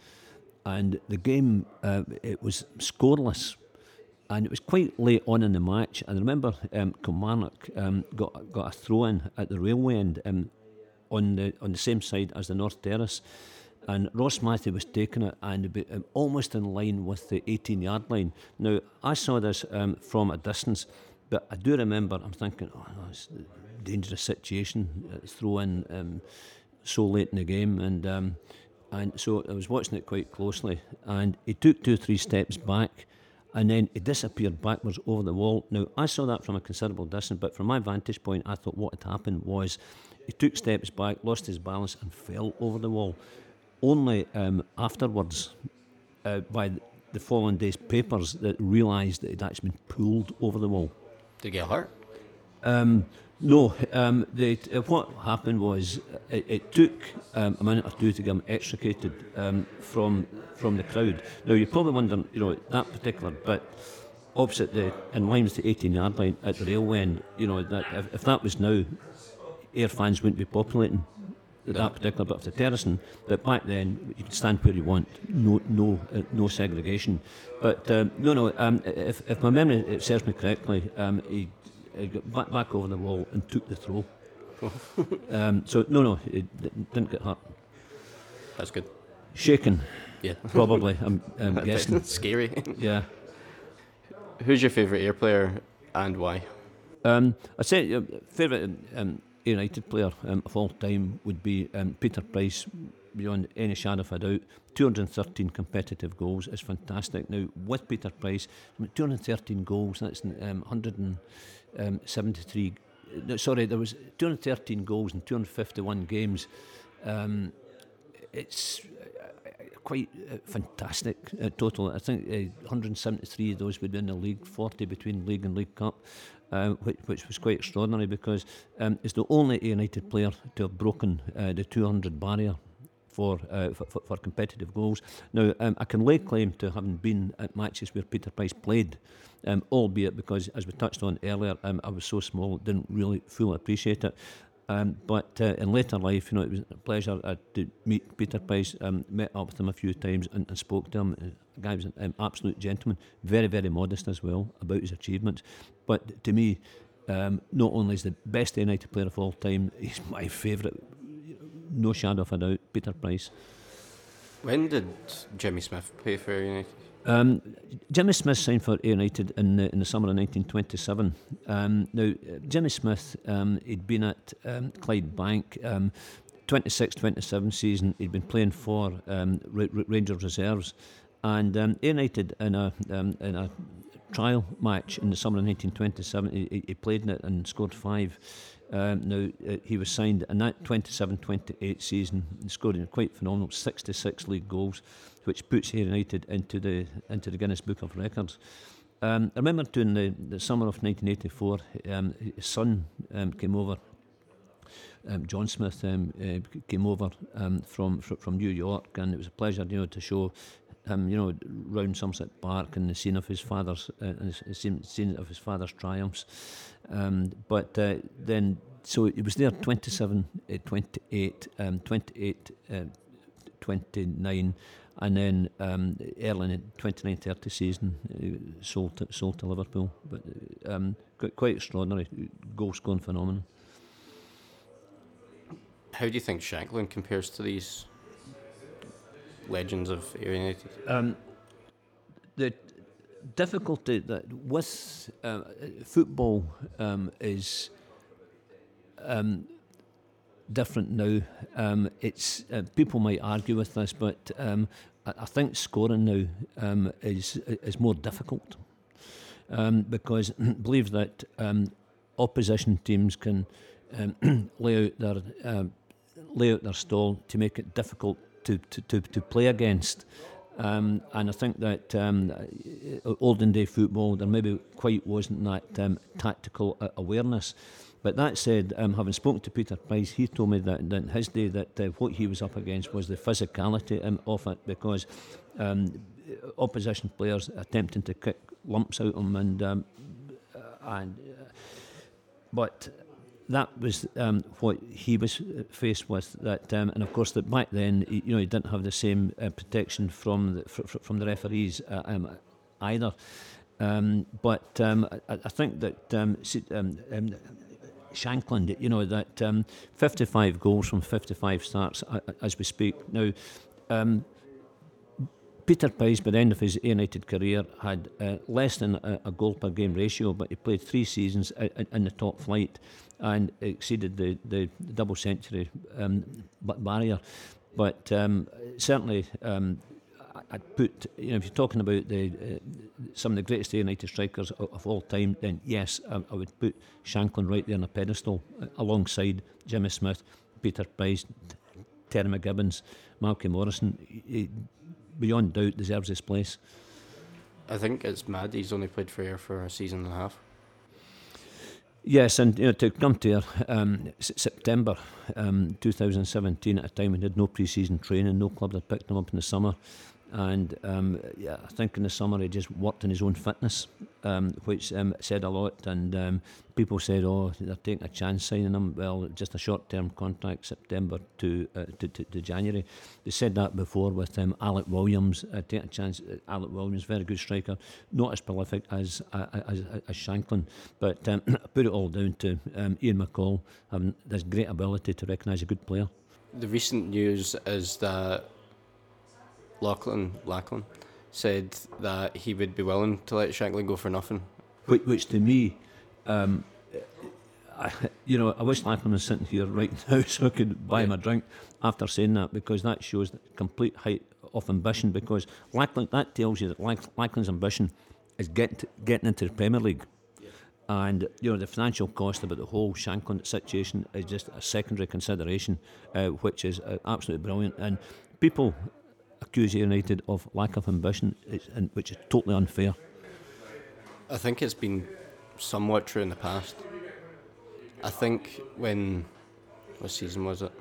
Speaker 2: and the game uh, it was scoreless and it was quite late on in the match. And I remember um, Kilmarnock um, got got a throw in at the railway end um, on the on the same side as the North Terrace, and Ross Mathie was taking it and um, almost in line with the 18 yard line. Now I saw this um, from a distance, but I do remember I'm thinking, oh, no, it's a dangerous situation, it's throw in um, so late in the game, and and so I was watching it quite closely, and he took two or three steps back and then it disappeared backwards over the wall. Now, I saw that from a considerable distance, but from my vantage point, I thought what had happened was he took steps back, lost his balance, and fell over the wall. Only um, afterwards, uh, by the following day's papers, that realised that he'd actually been pulled over the wall.
Speaker 1: Did he get hurt?
Speaker 2: Um, no, um, the, uh, what happened was uh, it, it took um, a minute or two to get him extricated um, from from the crowd. Now you're probably wondering, you know, that particular bit opposite the in line with the 18 yard line at the railway end, you know, that if, if that was now, Ayr fans wouldn't be populating that particular bit of the terracing. But back then, you could stand where you want, no no uh, no segregation. But um, no, no. Um, if, if my memory serves me correctly, um, he he got back, back over the wall and took the throw. um, so no, no, he didn't get hurt.
Speaker 1: That's good.
Speaker 2: Shaken.
Speaker 1: Yeah.
Speaker 2: Probably. I'm, I'm guessing.
Speaker 1: Scary.
Speaker 2: yeah.
Speaker 1: Who's your favourite Ayr player and why?
Speaker 2: Um, I'd say uh, favourite um, United player um, of all time would be um, Peter Price, beyond any shadow of a doubt. 213 competitive goals is fantastic. Now, with Peter Price, 213 goals, that's um, 173. No, sorry, there was 213 goals in 251 games. Um, it's uh, quite uh, fantastic uh, total. I think uh, 173 of those were in the league, 40 between league and league cup. Uh, which, which, was quite extraordinary because um, it's the only United player to have broken the 200 barrier for, uh, for, for, competitive goals. Now, um, I can lay claim to having been at matches where Peter Price played, um, albeit because, as we touched on earlier, um, I was so small, didn't really fully appreciate it. Um, but uh, in later life, you know, it was a pleasure uh, to meet Peter Price. Um, met up with him a few times and, and spoke to him. The guy was an um, absolute gentleman, very, very modest as well about his achievements. But to me, um, not only is the best United player of all time, he's my favourite no shadow of a doubt, Peter Price.
Speaker 1: When did Jimmy Smith play for United?
Speaker 2: Um, Jimmy Smith signed for United in the, in the summer of 1927. Um, now, Jimmy Smith, um, he'd been at um, Clydebank. Um, 26 27 season, he'd been playing for um, Rangers reserves, and United in a in a trial match in the summer of 1927, he, he played in it and scored five. Um, now uh, he was signed in that 27-28 season, scoring quite phenomenal 66 league goals, which puts United into the into the Guinness Book of Records. Um, I remember during the, the summer of 1984, um, his son um, came over. Um, John Smith um, uh, came over from from New York, and it was a pleasure, you know, to show him, you know, round Somerset Park and the scene of his father's uh, the scene, scene of his father's triumphs. Um, but uh, then, so it was there 27, uh, 28, um, 28, uh, 29, and then um, early in the 29-30 season, uh, sold to, sold to Liverpool. But um, quite extraordinary, goal scoring phenomenon.
Speaker 1: How do you think Shankland compares to these legends of United?
Speaker 2: Um, the difficulty that with uh, football um, is um, different now. Um, it's uh, people might argue with this, but um, I, I, think scoring now um, is is more difficult um, because believe that opposition teams can lay out their lay out their stall to make it difficult to, to, to, to play against. Um, and I think that um, olden day football, there maybe quite wasn't that um, tactical awareness. But that said, um, having spoken to Peter Price, he told me that, in his day that uh, what he was up against was the physicality um, of it because um, opposition players attempting to kick lumps out of him and and uh, but that was um, what he was uh, faced with. That um, and of course that back then you know he didn't have the same uh, protection from the fr- from the referees uh, um, either. Um, but um, I, I, think that um, Shankland, you know that 55 goals from 55 starts as we speak now. Peter Price, by the end of his United career, had uh, less than a, a, goal per game ratio, but he played three seasons in, in the top flight and exceeded the, the double century um, barrier. But um, certainly, um, I'd put, you know, if you're talking about the uh, some of the greatest United strikers of, of all time, then yes, I, I, would put Shankland right there on a pedestal uh, alongside Jimmy Smith, Peter Price, Terry McGibbons, Malky Morrison. He, beyond doubt, deserves his place.
Speaker 1: I think it's mad he's only played for Ayr for a season and a half.
Speaker 2: Yes, and you know, to come to um, September um, 2017, at a time when he had no pre-season training, no club had picked him up in the summer, and um, yeah, I think in the summer he just worked on his own fitness, um, which um, said a lot. And um, people said, "Oh, they're taking a chance signing him." Well, just a short-term contract, September to, uh, to, to, to January. They said that before with um, Alec Williams. Uh, take a chance. Uh, Alec Williams, very good striker, not as prolific as uh, as, as Shankland, but um, put it all down to um, Ian McCall having this great ability to recognise a good player.
Speaker 1: The recent news is that Lachlan, Lachlan said that he would be willing to let Shankland go for nothing.
Speaker 2: Which, which to me, um, I, you know, I wish Lachlan was sitting here right now so I could buy yeah. him a drink after saying that because that shows the complete height of ambition. Because Lachlan, that tells you that Lachlan's ambition is get, getting into the Premier League. And you know the financial cost about the whole Shankland situation is just a secondary consideration, uh, which is uh, absolutely brilliant. And people accuse United of lack of ambition, which is totally unfair.
Speaker 1: I think it's been somewhat true in the past. I think when what season was it?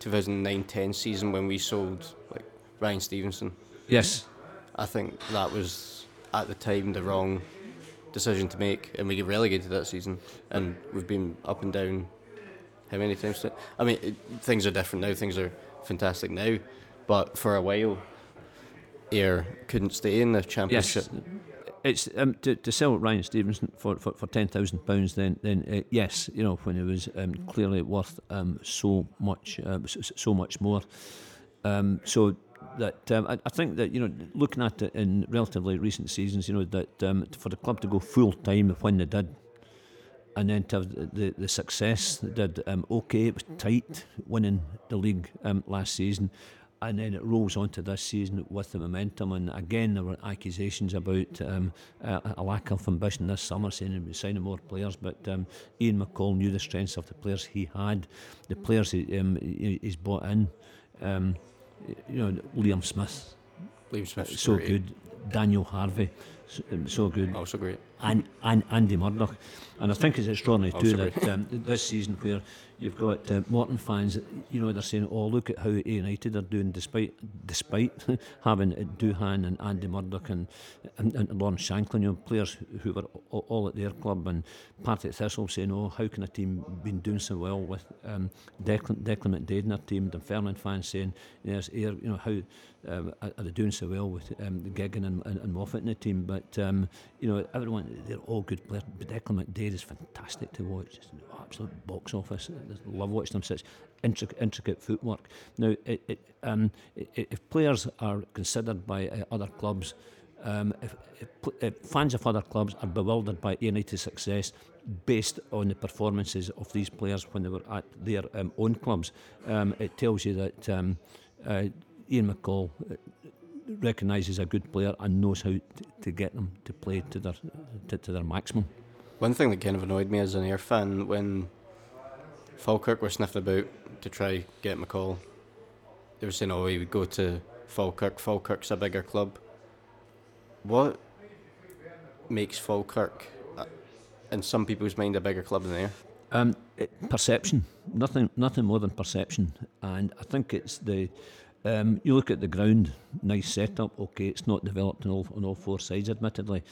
Speaker 1: 2009-10 season when we sold like Ryan Stevenson.
Speaker 2: Yes.
Speaker 1: I think that was at the time the wrong decision to make, and we get relegated that season, and we've been up and down. How many times? I mean, it, things are different now. Things are fantastic now, but for a while, Ayr couldn't stay in the championship.
Speaker 2: Yes. It's um, to, to sell Ryan Stevenson for, for, for ten thousand pounds. Then then uh, yes, you know when it was um, clearly worth um, so much uh, so, so, much more. Um, so that um, I, I, think that you know, looking at it in relatively recent seasons, you know that um, for the club to go full time when they did, and then to have the, the, the success they did, um, okay, it was tight winning the league um, last season, and then it rolls on to this season with the momentum. And again, there were accusations about um, a, a, lack of ambition this summer, saying he was signing more players. But um, Ian McCall knew the strengths of the players he had, the players he, um, he's brought in. Um, you know, Liam Smith.
Speaker 1: Liam Smith,
Speaker 2: so
Speaker 1: great.
Speaker 2: good. Daniel Harvey, so, um, so good.
Speaker 1: Also great.
Speaker 2: And, and Andy Murdoch. And I think it's extraordinary too that um, this season where you've got uh, Morton fans, you know, they're saying, "Oh, look at how United are doing," despite despite having Duhan and Andy Murdoch and, and, and Lawrence Shankland, you know, players who were all, at their club, and Partick Thistle saying, "Oh, how can a team been doing so well with um, Declan, Declan McDaid in their team?" Dunfermline fans saying, "Yes, you know, how um, are they doing so well with um, Geggan and, and, and Moffat in the team?" But um, you know, everyone they're all good players. But Declan McDaid is fantastic to watch. Just absolute box office. Love watching them. Such intricate, intricate footwork. Now, it, it, um, if players are considered by uh, other clubs, um, if, if, fans of other clubs are bewildered by United's success based on the performances of these players when they were at their um, own clubs, um, it tells you that um, uh, Ian McCall uh, recognises a good player and knows how to, to get them to play to their to, their maximum.
Speaker 1: One thing that kind of annoyed me as an Ayr fan when Falkirk were sniffing about to try get McCall, they were saying, "Oh, he would go to Falkirk. Falkirk's a bigger club." What makes Falkirk, uh, in some people's mind, a bigger club than Ayr?
Speaker 2: Um, it, perception, nothing, nothing more than perception, and I think it's the um, you look at the ground, nice setup. Okay, it's not developed on all, on all four sides, admittedly.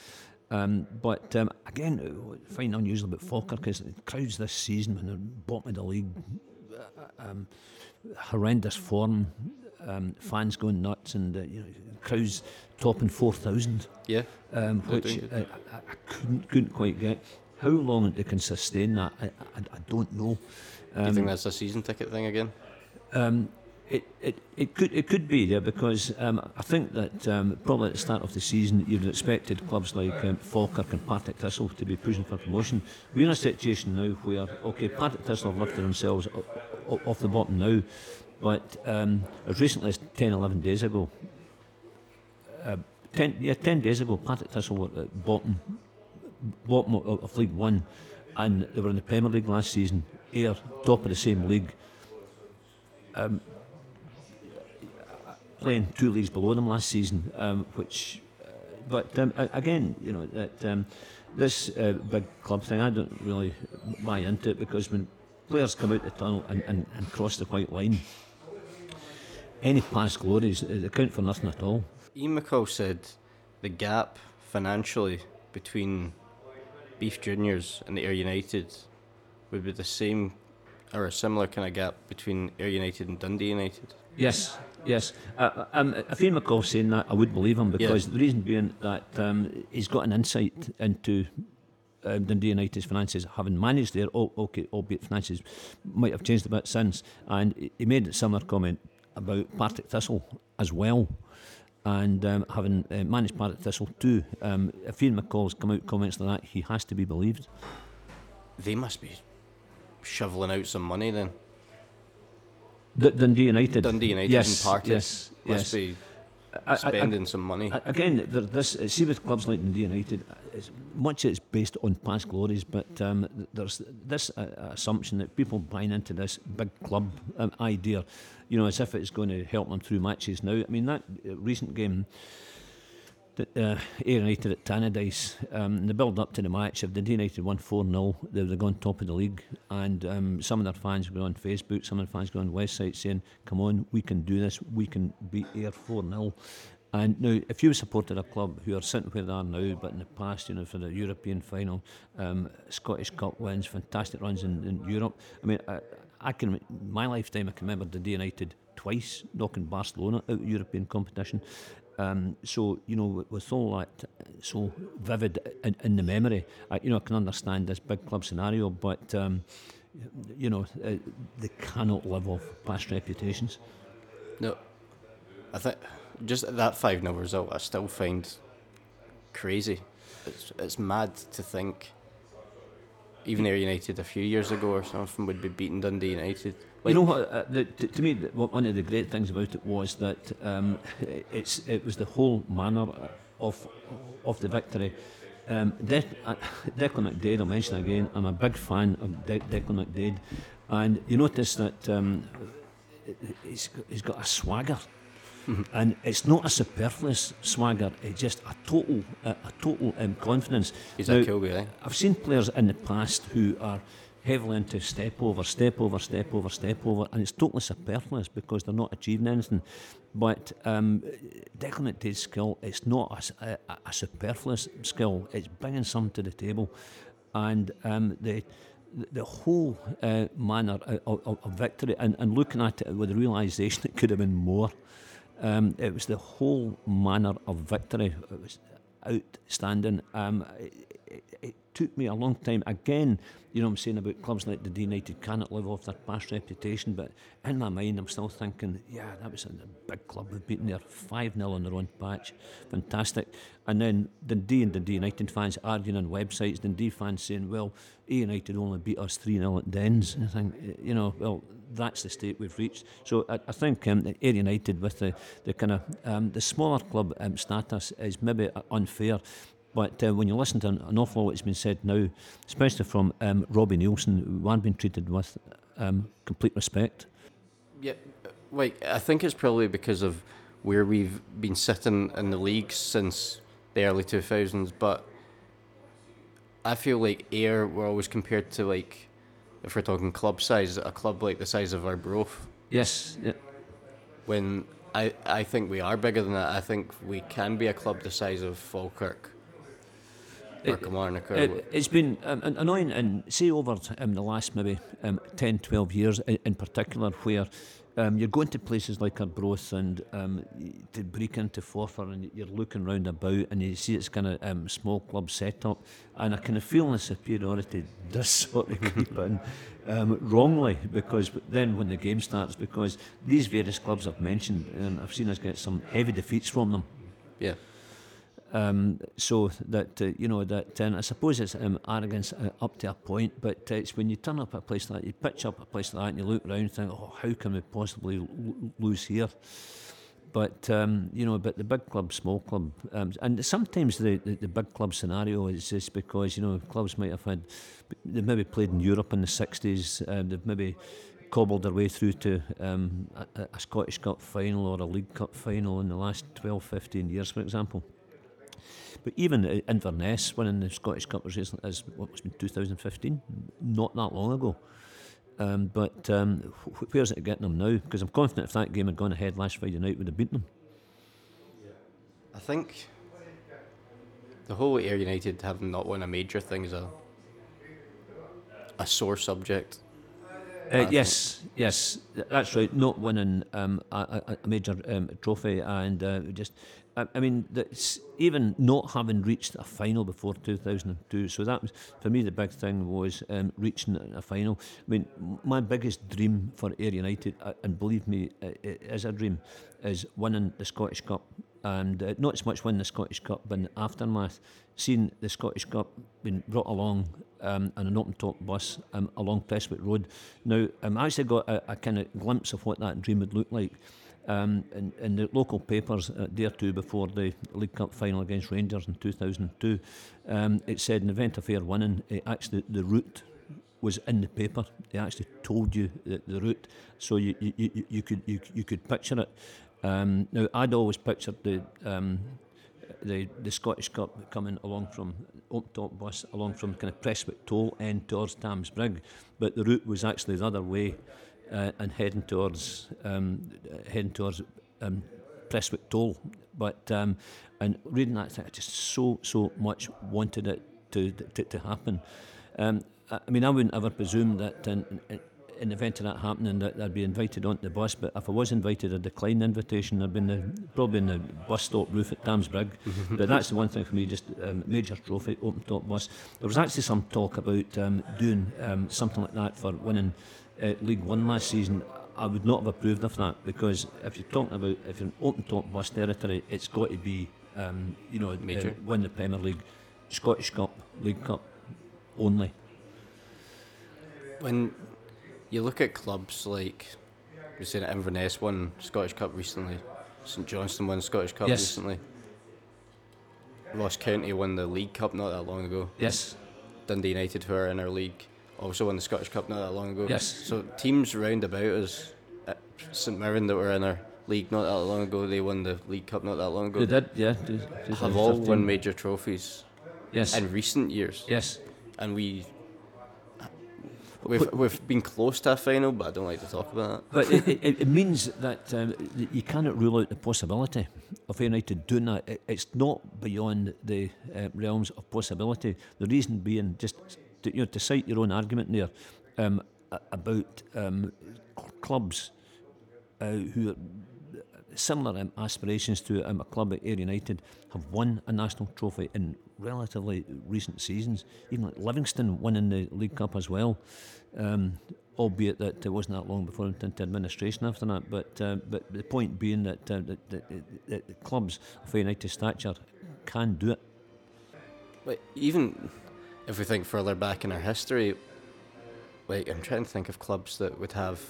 Speaker 2: Um, but um, again, I find unusual about Falkirk is the crowds this season when they're bottom of the league, uh, um, horrendous form, um, fans going nuts, and uh, you know, crowds topping four thousand.
Speaker 1: Yeah,
Speaker 2: um, which I, I, I, couldn't, couldn't quite get. How long they can sustain that, I, I, I don't know.
Speaker 1: Do you think um, that's a season ticket thing again?
Speaker 2: Um, it, it, it could it could be yeah because um, I think that um, probably at the start of the season you'd expected clubs like um, Falkirk and Partick Thistle to be pushing for promotion. We're in a situation now where okay Partick Thistle have lifted themselves off the bottom now, but um, as recently as 10, 11 days ago, uh, 10, yeah, 10 days ago Partick Thistle were at bottom bottom of, League One, and they were in the Premier League last season. Ayr top of the same league. Um, playing two leagues below them last season, um, which, uh, but um, again, you know that um, this uh, big club thing, I don't really buy into it because when players come out the tunnel and, and, and cross the white line, any past glories uh, they count for nothing at all.
Speaker 1: Ian McCall said the gap financially between Beith Juniors and Ayr United would be the same or a similar kind of gap between Ayr United and Dundee United.
Speaker 2: Yes, yes. Uh, um, if Ian McCall saying that, I would believe him because yeah. the reason being that um, he's got an insight into um, Dundee United's finances, having managed there, oh, okay, albeit finances might have changed a bit since, and he made a similar comment about Partick Thistle as well. And um, having uh, managed Partick Thistle too, um, if Ian McCall's come out comments like that, he has to be believed.
Speaker 1: They must be shoveling out some money then.
Speaker 2: D- Dundee United.
Speaker 1: Dundee United
Speaker 2: yes,
Speaker 1: and Partick
Speaker 2: yes,
Speaker 1: must
Speaker 2: yes.
Speaker 1: be spending I, I, some money.
Speaker 2: Again, this see with clubs like Dundee United, it's, much it's based on past glories, but um, there's this uh, assumption that people buying into this big club um, idea, you know, as if it's going to help them through matches. Now, I mean that uh, recent game that uh, Ayr United at Tannadice, um, the build up to the match, if the United won 4 0, they would have gone top of the league. And um, some of their fans were on Facebook, some of the fans were on the website saying, Come on, we can do this, we can beat Ayr 4 0. And now, if you supported a club who are sitting where they are now, but in the past, you know, for the European final, um, Scottish Cup wins, fantastic runs in, in Europe. I mean, I, I can, my lifetime, I can remember the United twice knocking Barcelona out of European competition. Um, so you know, with all that so vivid in, in the memory, I, you know, I can understand this big club scenario, but um, you know, uh, they cannot live off past reputations.
Speaker 1: No, I think just that 5 0 result, I still find crazy. It's, it's mad to think even Ayr United a few years ago or something would be beating Dundee United.
Speaker 2: Like, you know what? Uh, the, to, to, me, the, one of the great things about it was that um, it's it was the whole manner of of the victory. Um, De- uh, Declan McDaid, I'll mention again. I'm a big fan of De- Declan McDaid, and you notice that um, he's, he's got a swagger. Mm-hmm. And it's not a superfluous swagger; it's just a total, a, a total um, confidence.
Speaker 1: He's now, a cool guy.
Speaker 2: I've seen players in the past who are heavily into step over, step over, step over, step over, and it's totally superfluous because they're not achieving anything. But um, McDaid's skill, it's not a, a, a, superfluous skill, it's bringing something to the table. And um, the the whole uh, manner of, of, of victory and, and looking at it with the realisation it could have been more. Um, it was the whole manner of victory. It was outstanding. Um, it, it, took me a long time. Again, you know, I'm saying about clubs like the D United cannot live off their past reputation, but in my mind, I'm still thinking, yeah, that was a big club. We've beaten there 5 0 on their own patch. Fantastic. And then Dundee and Dundee United fans arguing on websites, Dundee fans saying, well, Ayr United only beat us 3 0 at Dens. And I think, you know, well, that's the state we've reached. So I, I think um, Ayr United, with the, the kind of um, the smaller club um, status, is maybe unfair. But uh, when you listen to an, an awful lot that's been said now, especially from um, Robbie who had been treated with um, complete respect.
Speaker 1: Yeah, like I think it's probably because of where we've been sitting in the league since the early 2000s, but I feel like Ayr were always compared to like if we're talking club size, a club like the size of our Arbroath.
Speaker 2: Yes. Yeah.
Speaker 1: When I I think we are bigger than that. I think we can be a club the size of Falkirk.
Speaker 2: Kilmarnock. It, has been um, annoying, and say over um, the last maybe um, 10, 12 years in, in particular, where um, you're going to places like Arbroath and um, to break into Forfar and you're looking round about and you see it's kind of um, small club setup and I kind of feel the superiority does sort of creep in um, wrongly because then when the game starts because these various clubs I've mentioned and I've seen us get some heavy defeats from them.
Speaker 1: Yeah.
Speaker 2: Um, so that uh, you know that, and I suppose it's um, arrogance uh, up to a point, but uh, it's when you turn up at a place like that, you pitch up a place like that, and you look around and think, oh, how can we possibly l- lose here? But um, you know, but the big club, small club, um, and sometimes the, the, the big club scenario is just because you know clubs might have had, they maybe played in Europe in the '60s, um, they've maybe cobbled their way through to um, a, a Scottish Cup final or a League Cup final in the last 12, 15 years, for example. But even Inverness winning the Scottish Cup was recently, as what was in 2015, not that long ago. Um, but um, where's it getting them now? Because I'm confident if that game had gone ahead last Friday night, would have beaten them.
Speaker 1: I think the whole Ayr United having not won a major thing is a a sore subject.
Speaker 2: Uh, yes, yes, that's right. Not winning um, a, a, major um, trophy and uh, just I, mean, even not having reached a final before 2002. So that was for me the big thing was um, reaching a final. I mean, my biggest dream for Ayr United, uh, and believe me, it is a dream, is winning the Scottish Cup. And uh, not as much winning the Scottish Cup, but in the aftermath, seeing the Scottish Cup being brought along um, on an open top bus um, along Prestwick Road. Now, um, I actually got a, a kind of glimpse of what that dream would look like um, the local papers day or two before the League Cup final against Rangers in 2002, um, it said in the event of Ayr winning, it actually the route was in the paper. They actually told you the, the route, so you, you, you, you could you, you could picture it. Um, now I'd always pictured the um, the the Scottish Cup coming along from open top bus along from kind of Prestwick Toll end towards Tams Brig, but the route was actually the other way uh, and heading towards um, heading towards um, Prestwick Toll. But um, and reading that, I just so so much wanted it to to, to happen. Um, I mean, I wouldn't ever presume that in, in, in the event of that happening that I'd be invited onto the bus. But if I was invited, I declined the invitation. I'd been the, probably in the bus stop roof at Damsbrig. but that's the one thing for me, just um, major trophy, open top bus. There was actually some talk about um, doing um, something like that for winning uh, League One last season, I would not have approved of that because if you're talking about if you're in open top bus territory, it's got to be um, you know
Speaker 1: Major.
Speaker 2: Uh, win the Premier League, Scottish Cup, League Cup only.
Speaker 1: When you look at clubs like we said Inverness won Scottish Cup recently, St Johnstone won Scottish Cup
Speaker 2: Yes.
Speaker 1: recently. Ross County won the League Cup not that long ago.
Speaker 2: Yes,
Speaker 1: Dundee United, who are in our league, also won the Scottish Cup not that long ago.
Speaker 2: Yes.
Speaker 1: So teams round about us, St Mirren that were in our league not that long ago, they won the League Cup not that long ago.
Speaker 2: they did. Yeah,
Speaker 1: Have all won major trophies
Speaker 2: Yes,
Speaker 1: in recent years,
Speaker 2: yes.
Speaker 1: and we. We've, we've been close to a final, but I don't like to talk about that.
Speaker 2: But it, it, it means that um, you cannot rule out the possibility of United doing that. It, it's not beyond the uh, realms of possibility. The reason being, just to, you know, to cite your own argument there um, about um, clubs uh, who are similar um, aspirations to um, a club at Ayr United have won a national trophy in relatively recent seasons. Even like Livingston winning the League Cup as well, um, albeit that it wasn't that long before it into administration after that. But uh, but the point being that, uh, that, that, that, clubs of United stature can do it.
Speaker 1: Like even if we think further back in our history, like I'm trying to think of clubs that would have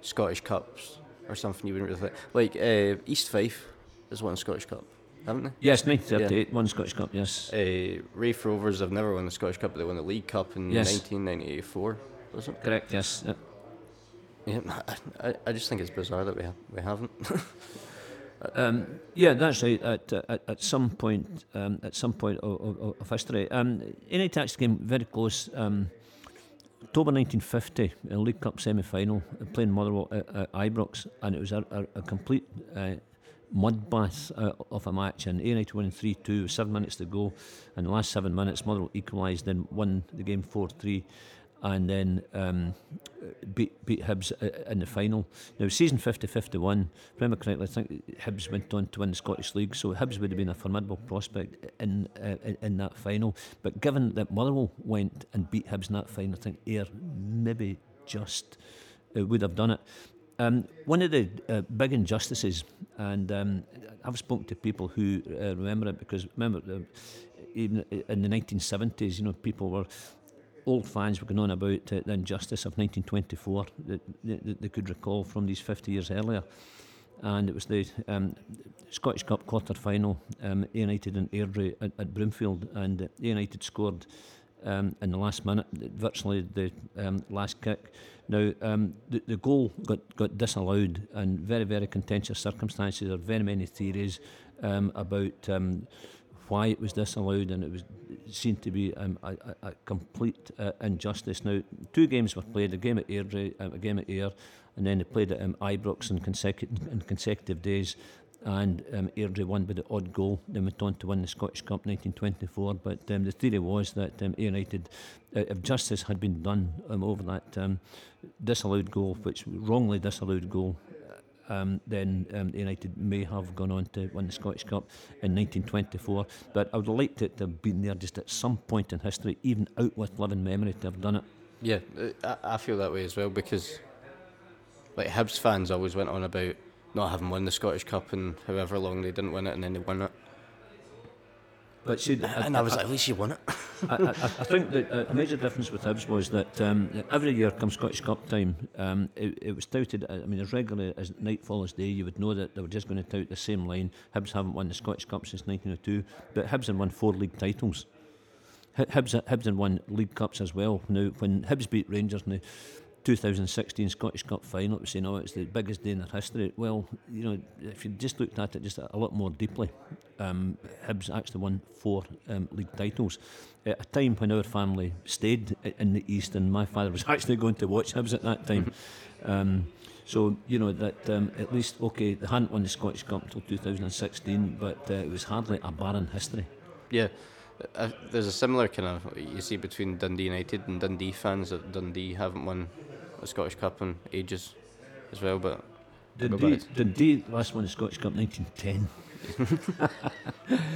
Speaker 1: Scottish Cups or something you wouldn't really think. Like uh, East Fife has won a Scottish Cup, haven't they?
Speaker 2: Yes, 1938, one Scottish Cup. Yes.
Speaker 1: Uh, Raith Rovers have never won the Scottish Cup, but they won the League Cup in
Speaker 2: Yes.
Speaker 1: 1994, was it?
Speaker 2: Correct. Yes.
Speaker 1: Yeah, I, I- I just think it's bizarre that we ha- we haven't.
Speaker 2: Um, yeah, that's right. At, at, at some point, um, at some point of, of, of history, um, United actually came very close. Um, October 1950, a League Cup semi-final, uh, playing Motherwell at, at Ibrox, and it was a, a, a complete uh, mud bath uh, of a match. And United winning three two, seven minutes to go, and the last seven minutes, Motherwell equalised, then won the game four three. And then um, beat beat Hibs uh, in the final. Now, season 50 51, I remember correctly, I think Hibs went on to win the Scottish League, so Hibs would have been a formidable prospect in, uh, in, that final. But given that Motherwell went and beat Hibs in that final, I think Ayr maybe just uh, would have done it. Um, one of the uh, big injustices, and um, I've spoken to people who uh, remember it because remember, even in the 1970s, you know, people were old fans were going on about the injustice of 1924 that, that they could recall from these 50 years earlier. And it was the um, Scottish Cup quarter final, um, United and Airdrie at, at Broomfield, and United scored um, in the last minute, virtually the um, last kick. Now, um, the, the goal got, got disallowed in very, very contentious circumstances. There are very many theories um, about um, why it was disallowed, and it was seemed to be um, a, a, complete uh, injustice. Now, two games were played: a game at Airdrie, um, a game at Ayr, and then they played at um, Ibrox in consecutive in consecutive days. And um, Airdrie won by the odd goal. Then went on to win the Scottish Cup 1924. But um, the theory was that um, United, uh, if justice had been done um, over that um, disallowed goal, which wrongly disallowed goal, um, then um, United may have gone on to win the Scottish Cup in 1924. But I would like it to have been there just at some point in history, even out with living memory, to have done it.
Speaker 1: yeah, uh, I, I feel that way as well because, like Hibs fans always went on about not having won the Scottish Cup and however long they didn't win it, and then they won it.
Speaker 2: But see,
Speaker 1: And I was like, at least you won it.
Speaker 2: I, I, I think that uh, a major difference with Hibs was that um, every year come Scottish Cup time, um, it, it was touted, I mean, as regularly as nightfall as day, you would know that they were just going to tout the same line. Hibs haven't won the Scottish Cup since 1902, but Hibs had won four league titles. Hi- Hibs, Hibs had won League Cups as well. Now, when Hibs beat Rangers in the 2016 Scottish Cup final, it was saying, oh, it's the biggest day in their history. Well, you know, if you just looked at it just a, lot more deeply, um, Hibs actually won four um, league titles at a time when our family stayed in the East, and my father was actually going to watch Hibs at that time. um, so, you know, that um, at least, okay, they hadn't won the Scottish Cup until 2016, but uh, it was hardly a barren history.
Speaker 1: Yeah, uh, there's a similar kind of you see between Dundee United and Dundee fans that Dundee haven't won a Scottish Cup in ages as well. But go
Speaker 2: Dundee,
Speaker 1: back.
Speaker 2: Dundee last won the Scottish Cup 1910.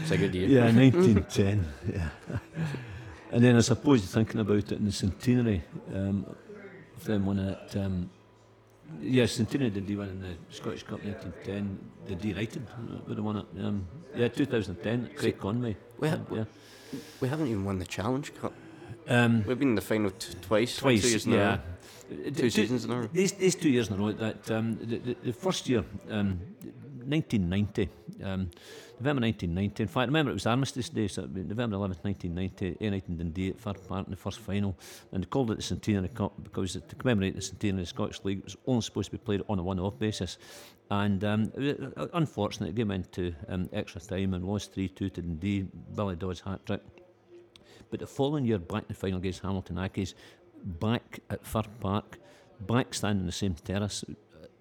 Speaker 1: it's a good year.
Speaker 2: Yeah, 1910. yeah. And then I suppose you're thinking about it in the centenary um, of them winning it. Um, Yes, centenary did win in the Scottish Cup 1910. The United would have won it. Um, yeah, 2010. Craig Conway.
Speaker 1: We, ha-
Speaker 2: yeah.
Speaker 1: we haven't even won the Challenge Cup.
Speaker 2: Um,
Speaker 1: We've been in the final t- twice.
Speaker 2: twice.
Speaker 1: Two years
Speaker 2: yeah.
Speaker 1: Two seasons in a row.
Speaker 2: These, these two years in a row. That um, the, the, the first year, um, 1990. Um, November 1990. In fact, I remember it was Armistice Day, so November 11th, 1990. United and Dundee at Fir Park in the first final, and they called it the Centenary Cup because to commemorate the centenary of the Scottish League, it was only supposed to be played on a one-off basis. And um, unfortunately, the game went to um, extra time and lost 3 2 to Dundee. Billy Dodd's hat trick. But the following year, back in the final against Hamilton Accies, back at Fir Park, back standing on the same terrace,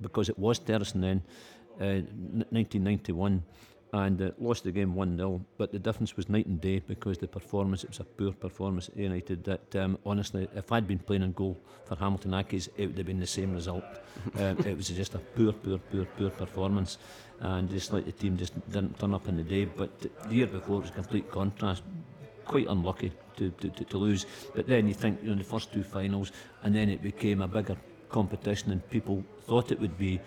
Speaker 2: because it was terracing then, uh, 1991 and uh, lost the game 1 0. But the difference was night and day because the performance, it was a poor performance at United. That um, honestly, if I'd been playing in goal for Hamilton Accies, it would have been the same result. uh, it was just a poor, poor, poor, poor performance. And just like the team just didn't turn up in the day. But the year before it was a complete contrast. Quite unlucky to, to, to, to lose. But then you think, you know, the first two finals, and then it became a bigger competition and people thought it would be,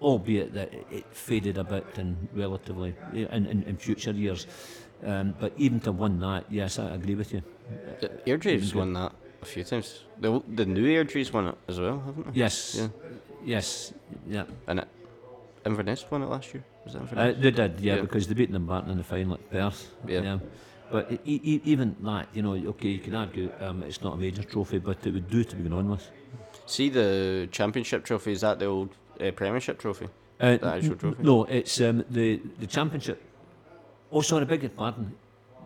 Speaker 2: albeit that it faded a bit in relatively in, in, in future years. Um, but even to win that, yes, I agree with you.
Speaker 1: The Airdrie's won that a few times. The, the new Airdrie's won it as well, haven't they?
Speaker 2: Yes.
Speaker 1: Yeah.
Speaker 2: Yes. Yeah.
Speaker 1: And it, Inverness won it last year. Was it
Speaker 2: Uh, they did, yeah,
Speaker 1: Yeah.
Speaker 2: because they beat Dumbarton in the final at Perth.
Speaker 1: Yeah.
Speaker 2: But e- e- even that, you know, okay, you can argue um, it's not a major trophy, but it would do to be with.
Speaker 1: See the championship trophy. Is that the old uh, Premiership trophy?
Speaker 2: Uh,
Speaker 1: The actual trophy?
Speaker 2: No, it's um, the the championship. Oh, sorry, beg your pardon.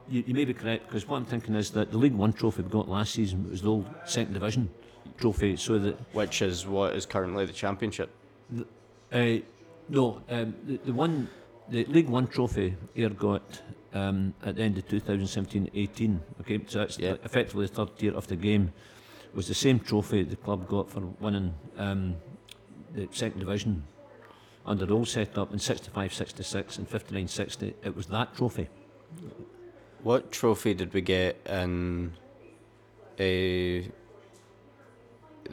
Speaker 2: You, you may be correct because what I'm thinking is that the League One trophy we got last season was the old second division trophy. So that
Speaker 1: Which is what is currently the championship.
Speaker 2: uh, no, um, the, the one the League One trophy Ayr got um, at the end of 2017-18. Okay, so that's
Speaker 1: Yeah.
Speaker 2: effectively the third tier of the game. Was the same trophy the club got for winning um, the second division under the old setup in 65-66 and 59-60. It was that trophy.
Speaker 1: What trophy did we get in uh, the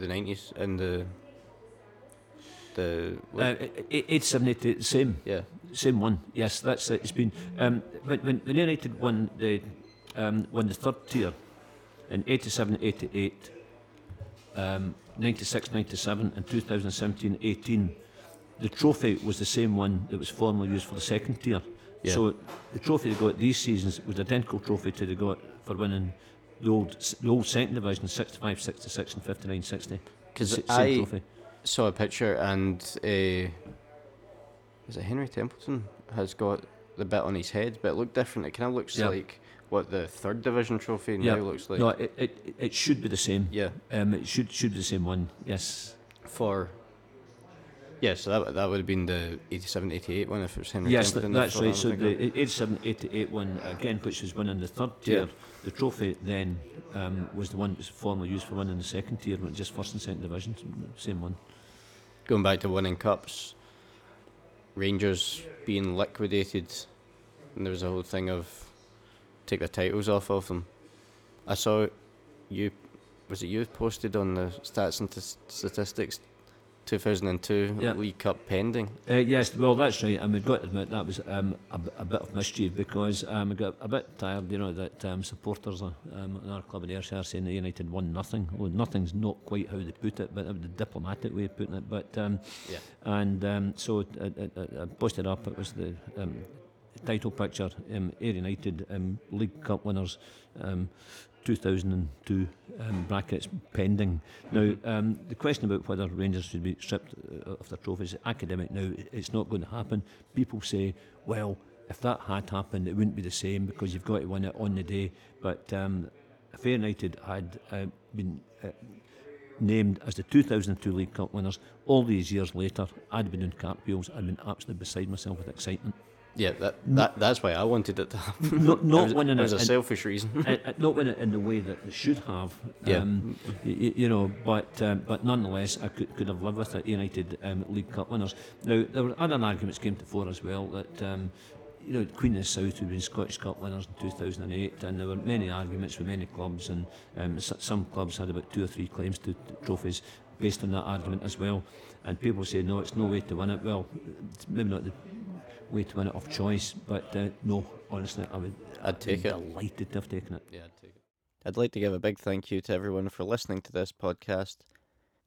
Speaker 1: nineties in the the
Speaker 2: Uh, seven, eight, eight, same.
Speaker 1: yeah
Speaker 2: Same one, yes, that's it. It's been um, when, when when United won the um, won the third tier in 87, 88, um, 96, 97, and 2017, 18. The trophy was the same one that was formerly used for the second tier.
Speaker 1: Yeah.
Speaker 2: So the trophy they got these seasons was the identical trophy to they got for winning the old the old second division 65, 66, and 59, 60.
Speaker 1: because
Speaker 2: Same
Speaker 1: I
Speaker 2: trophy.
Speaker 1: Saw a picture and uh, is it Henry Templeton has got the bit on his head, but it looked different. It kind of looks
Speaker 2: Yeah.
Speaker 1: like what the third division trophy now looks like.
Speaker 2: No, it, it, it should be the same.
Speaker 1: yeah,
Speaker 2: Um, it should should be the same one. Yes.
Speaker 1: for yeah, so that that would have been the 87, 88 one if it was Henry
Speaker 2: Yes,
Speaker 1: Templeton.
Speaker 2: that's right. So the 87 88 one, again, which was winning the third tier,
Speaker 1: Yeah.
Speaker 2: the trophy then um, was the one that was formerly used for winning the second tier, but just first and second division, same one.
Speaker 1: Going back to winning cups, Rangers being liquidated, and there was a whole thing of take the titles off of them. I saw you, was it you posted on the stats and t- statistics, 2002
Speaker 2: yeah.
Speaker 1: League Cup pending.
Speaker 2: Uh, yes, well that's right. And we've got to admit that was um, a, a bit of mischief because um, we got a bit tired, you know, that um, supporters um, in our club in Ayrshire saying the United won nothing. Well, nothing's not quite how they put it, but that was the diplomatic way of putting it. But um,
Speaker 1: yeah.
Speaker 2: and um, so I, I, I posted up. It was the um, title picture, um, Air United um, League Cup winners. Um, 2002 um, brackets pending. Now, um, the question about whether Rangers should be stripped uh, of their trophies academic now. It's not going to happen. People say, well, if that had happened, it wouldn't be the same because you've got to win it on the day. But um, if Ayr United had uh, been uh, named as the 2002 League Cup winners, all these years later, I'd been in cartwheels. I'd been absolutely beside myself with excitement.
Speaker 1: Yeah, that, that that's why I wanted it to happen.
Speaker 2: Not,
Speaker 1: It
Speaker 2: not
Speaker 1: was,
Speaker 2: winning
Speaker 1: it was a selfish reason.
Speaker 2: not it in the way that they should have.
Speaker 1: Yeah.
Speaker 2: Um, y- you know, but um, but nonetheless, I could, could have lived with it. United um, League Cup winners. Now there were other arguments came to fore as well that. Um, you know, Queen of the South had been Scottish Cup winners in 2008, and there were many arguments with many clubs, and um, some clubs had about two or three claims to, to trophies. based on that argument as well. And people say, no, it's no way to win it. Well, maybe not the way to win it of choice, but uh, no, honestly, I would.
Speaker 1: I'd take it.
Speaker 2: Delighted to have taken it.
Speaker 1: Yeah, I'd take it. I'd like to give a big thank you to everyone for listening to this podcast.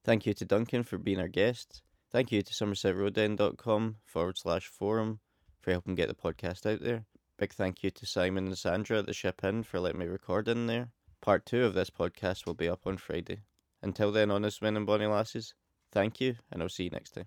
Speaker 1: Thank you to Duncan for being our guest. Thank you to somersetroadend.com forward slash forum for helping get the podcast out there. Big thank you to Simon and Sandra at the Ship Inn for letting me record in there. Part two of this podcast will be up on Friday. Until then, honest men and bonny lasses, thank you, and I'll see you next time.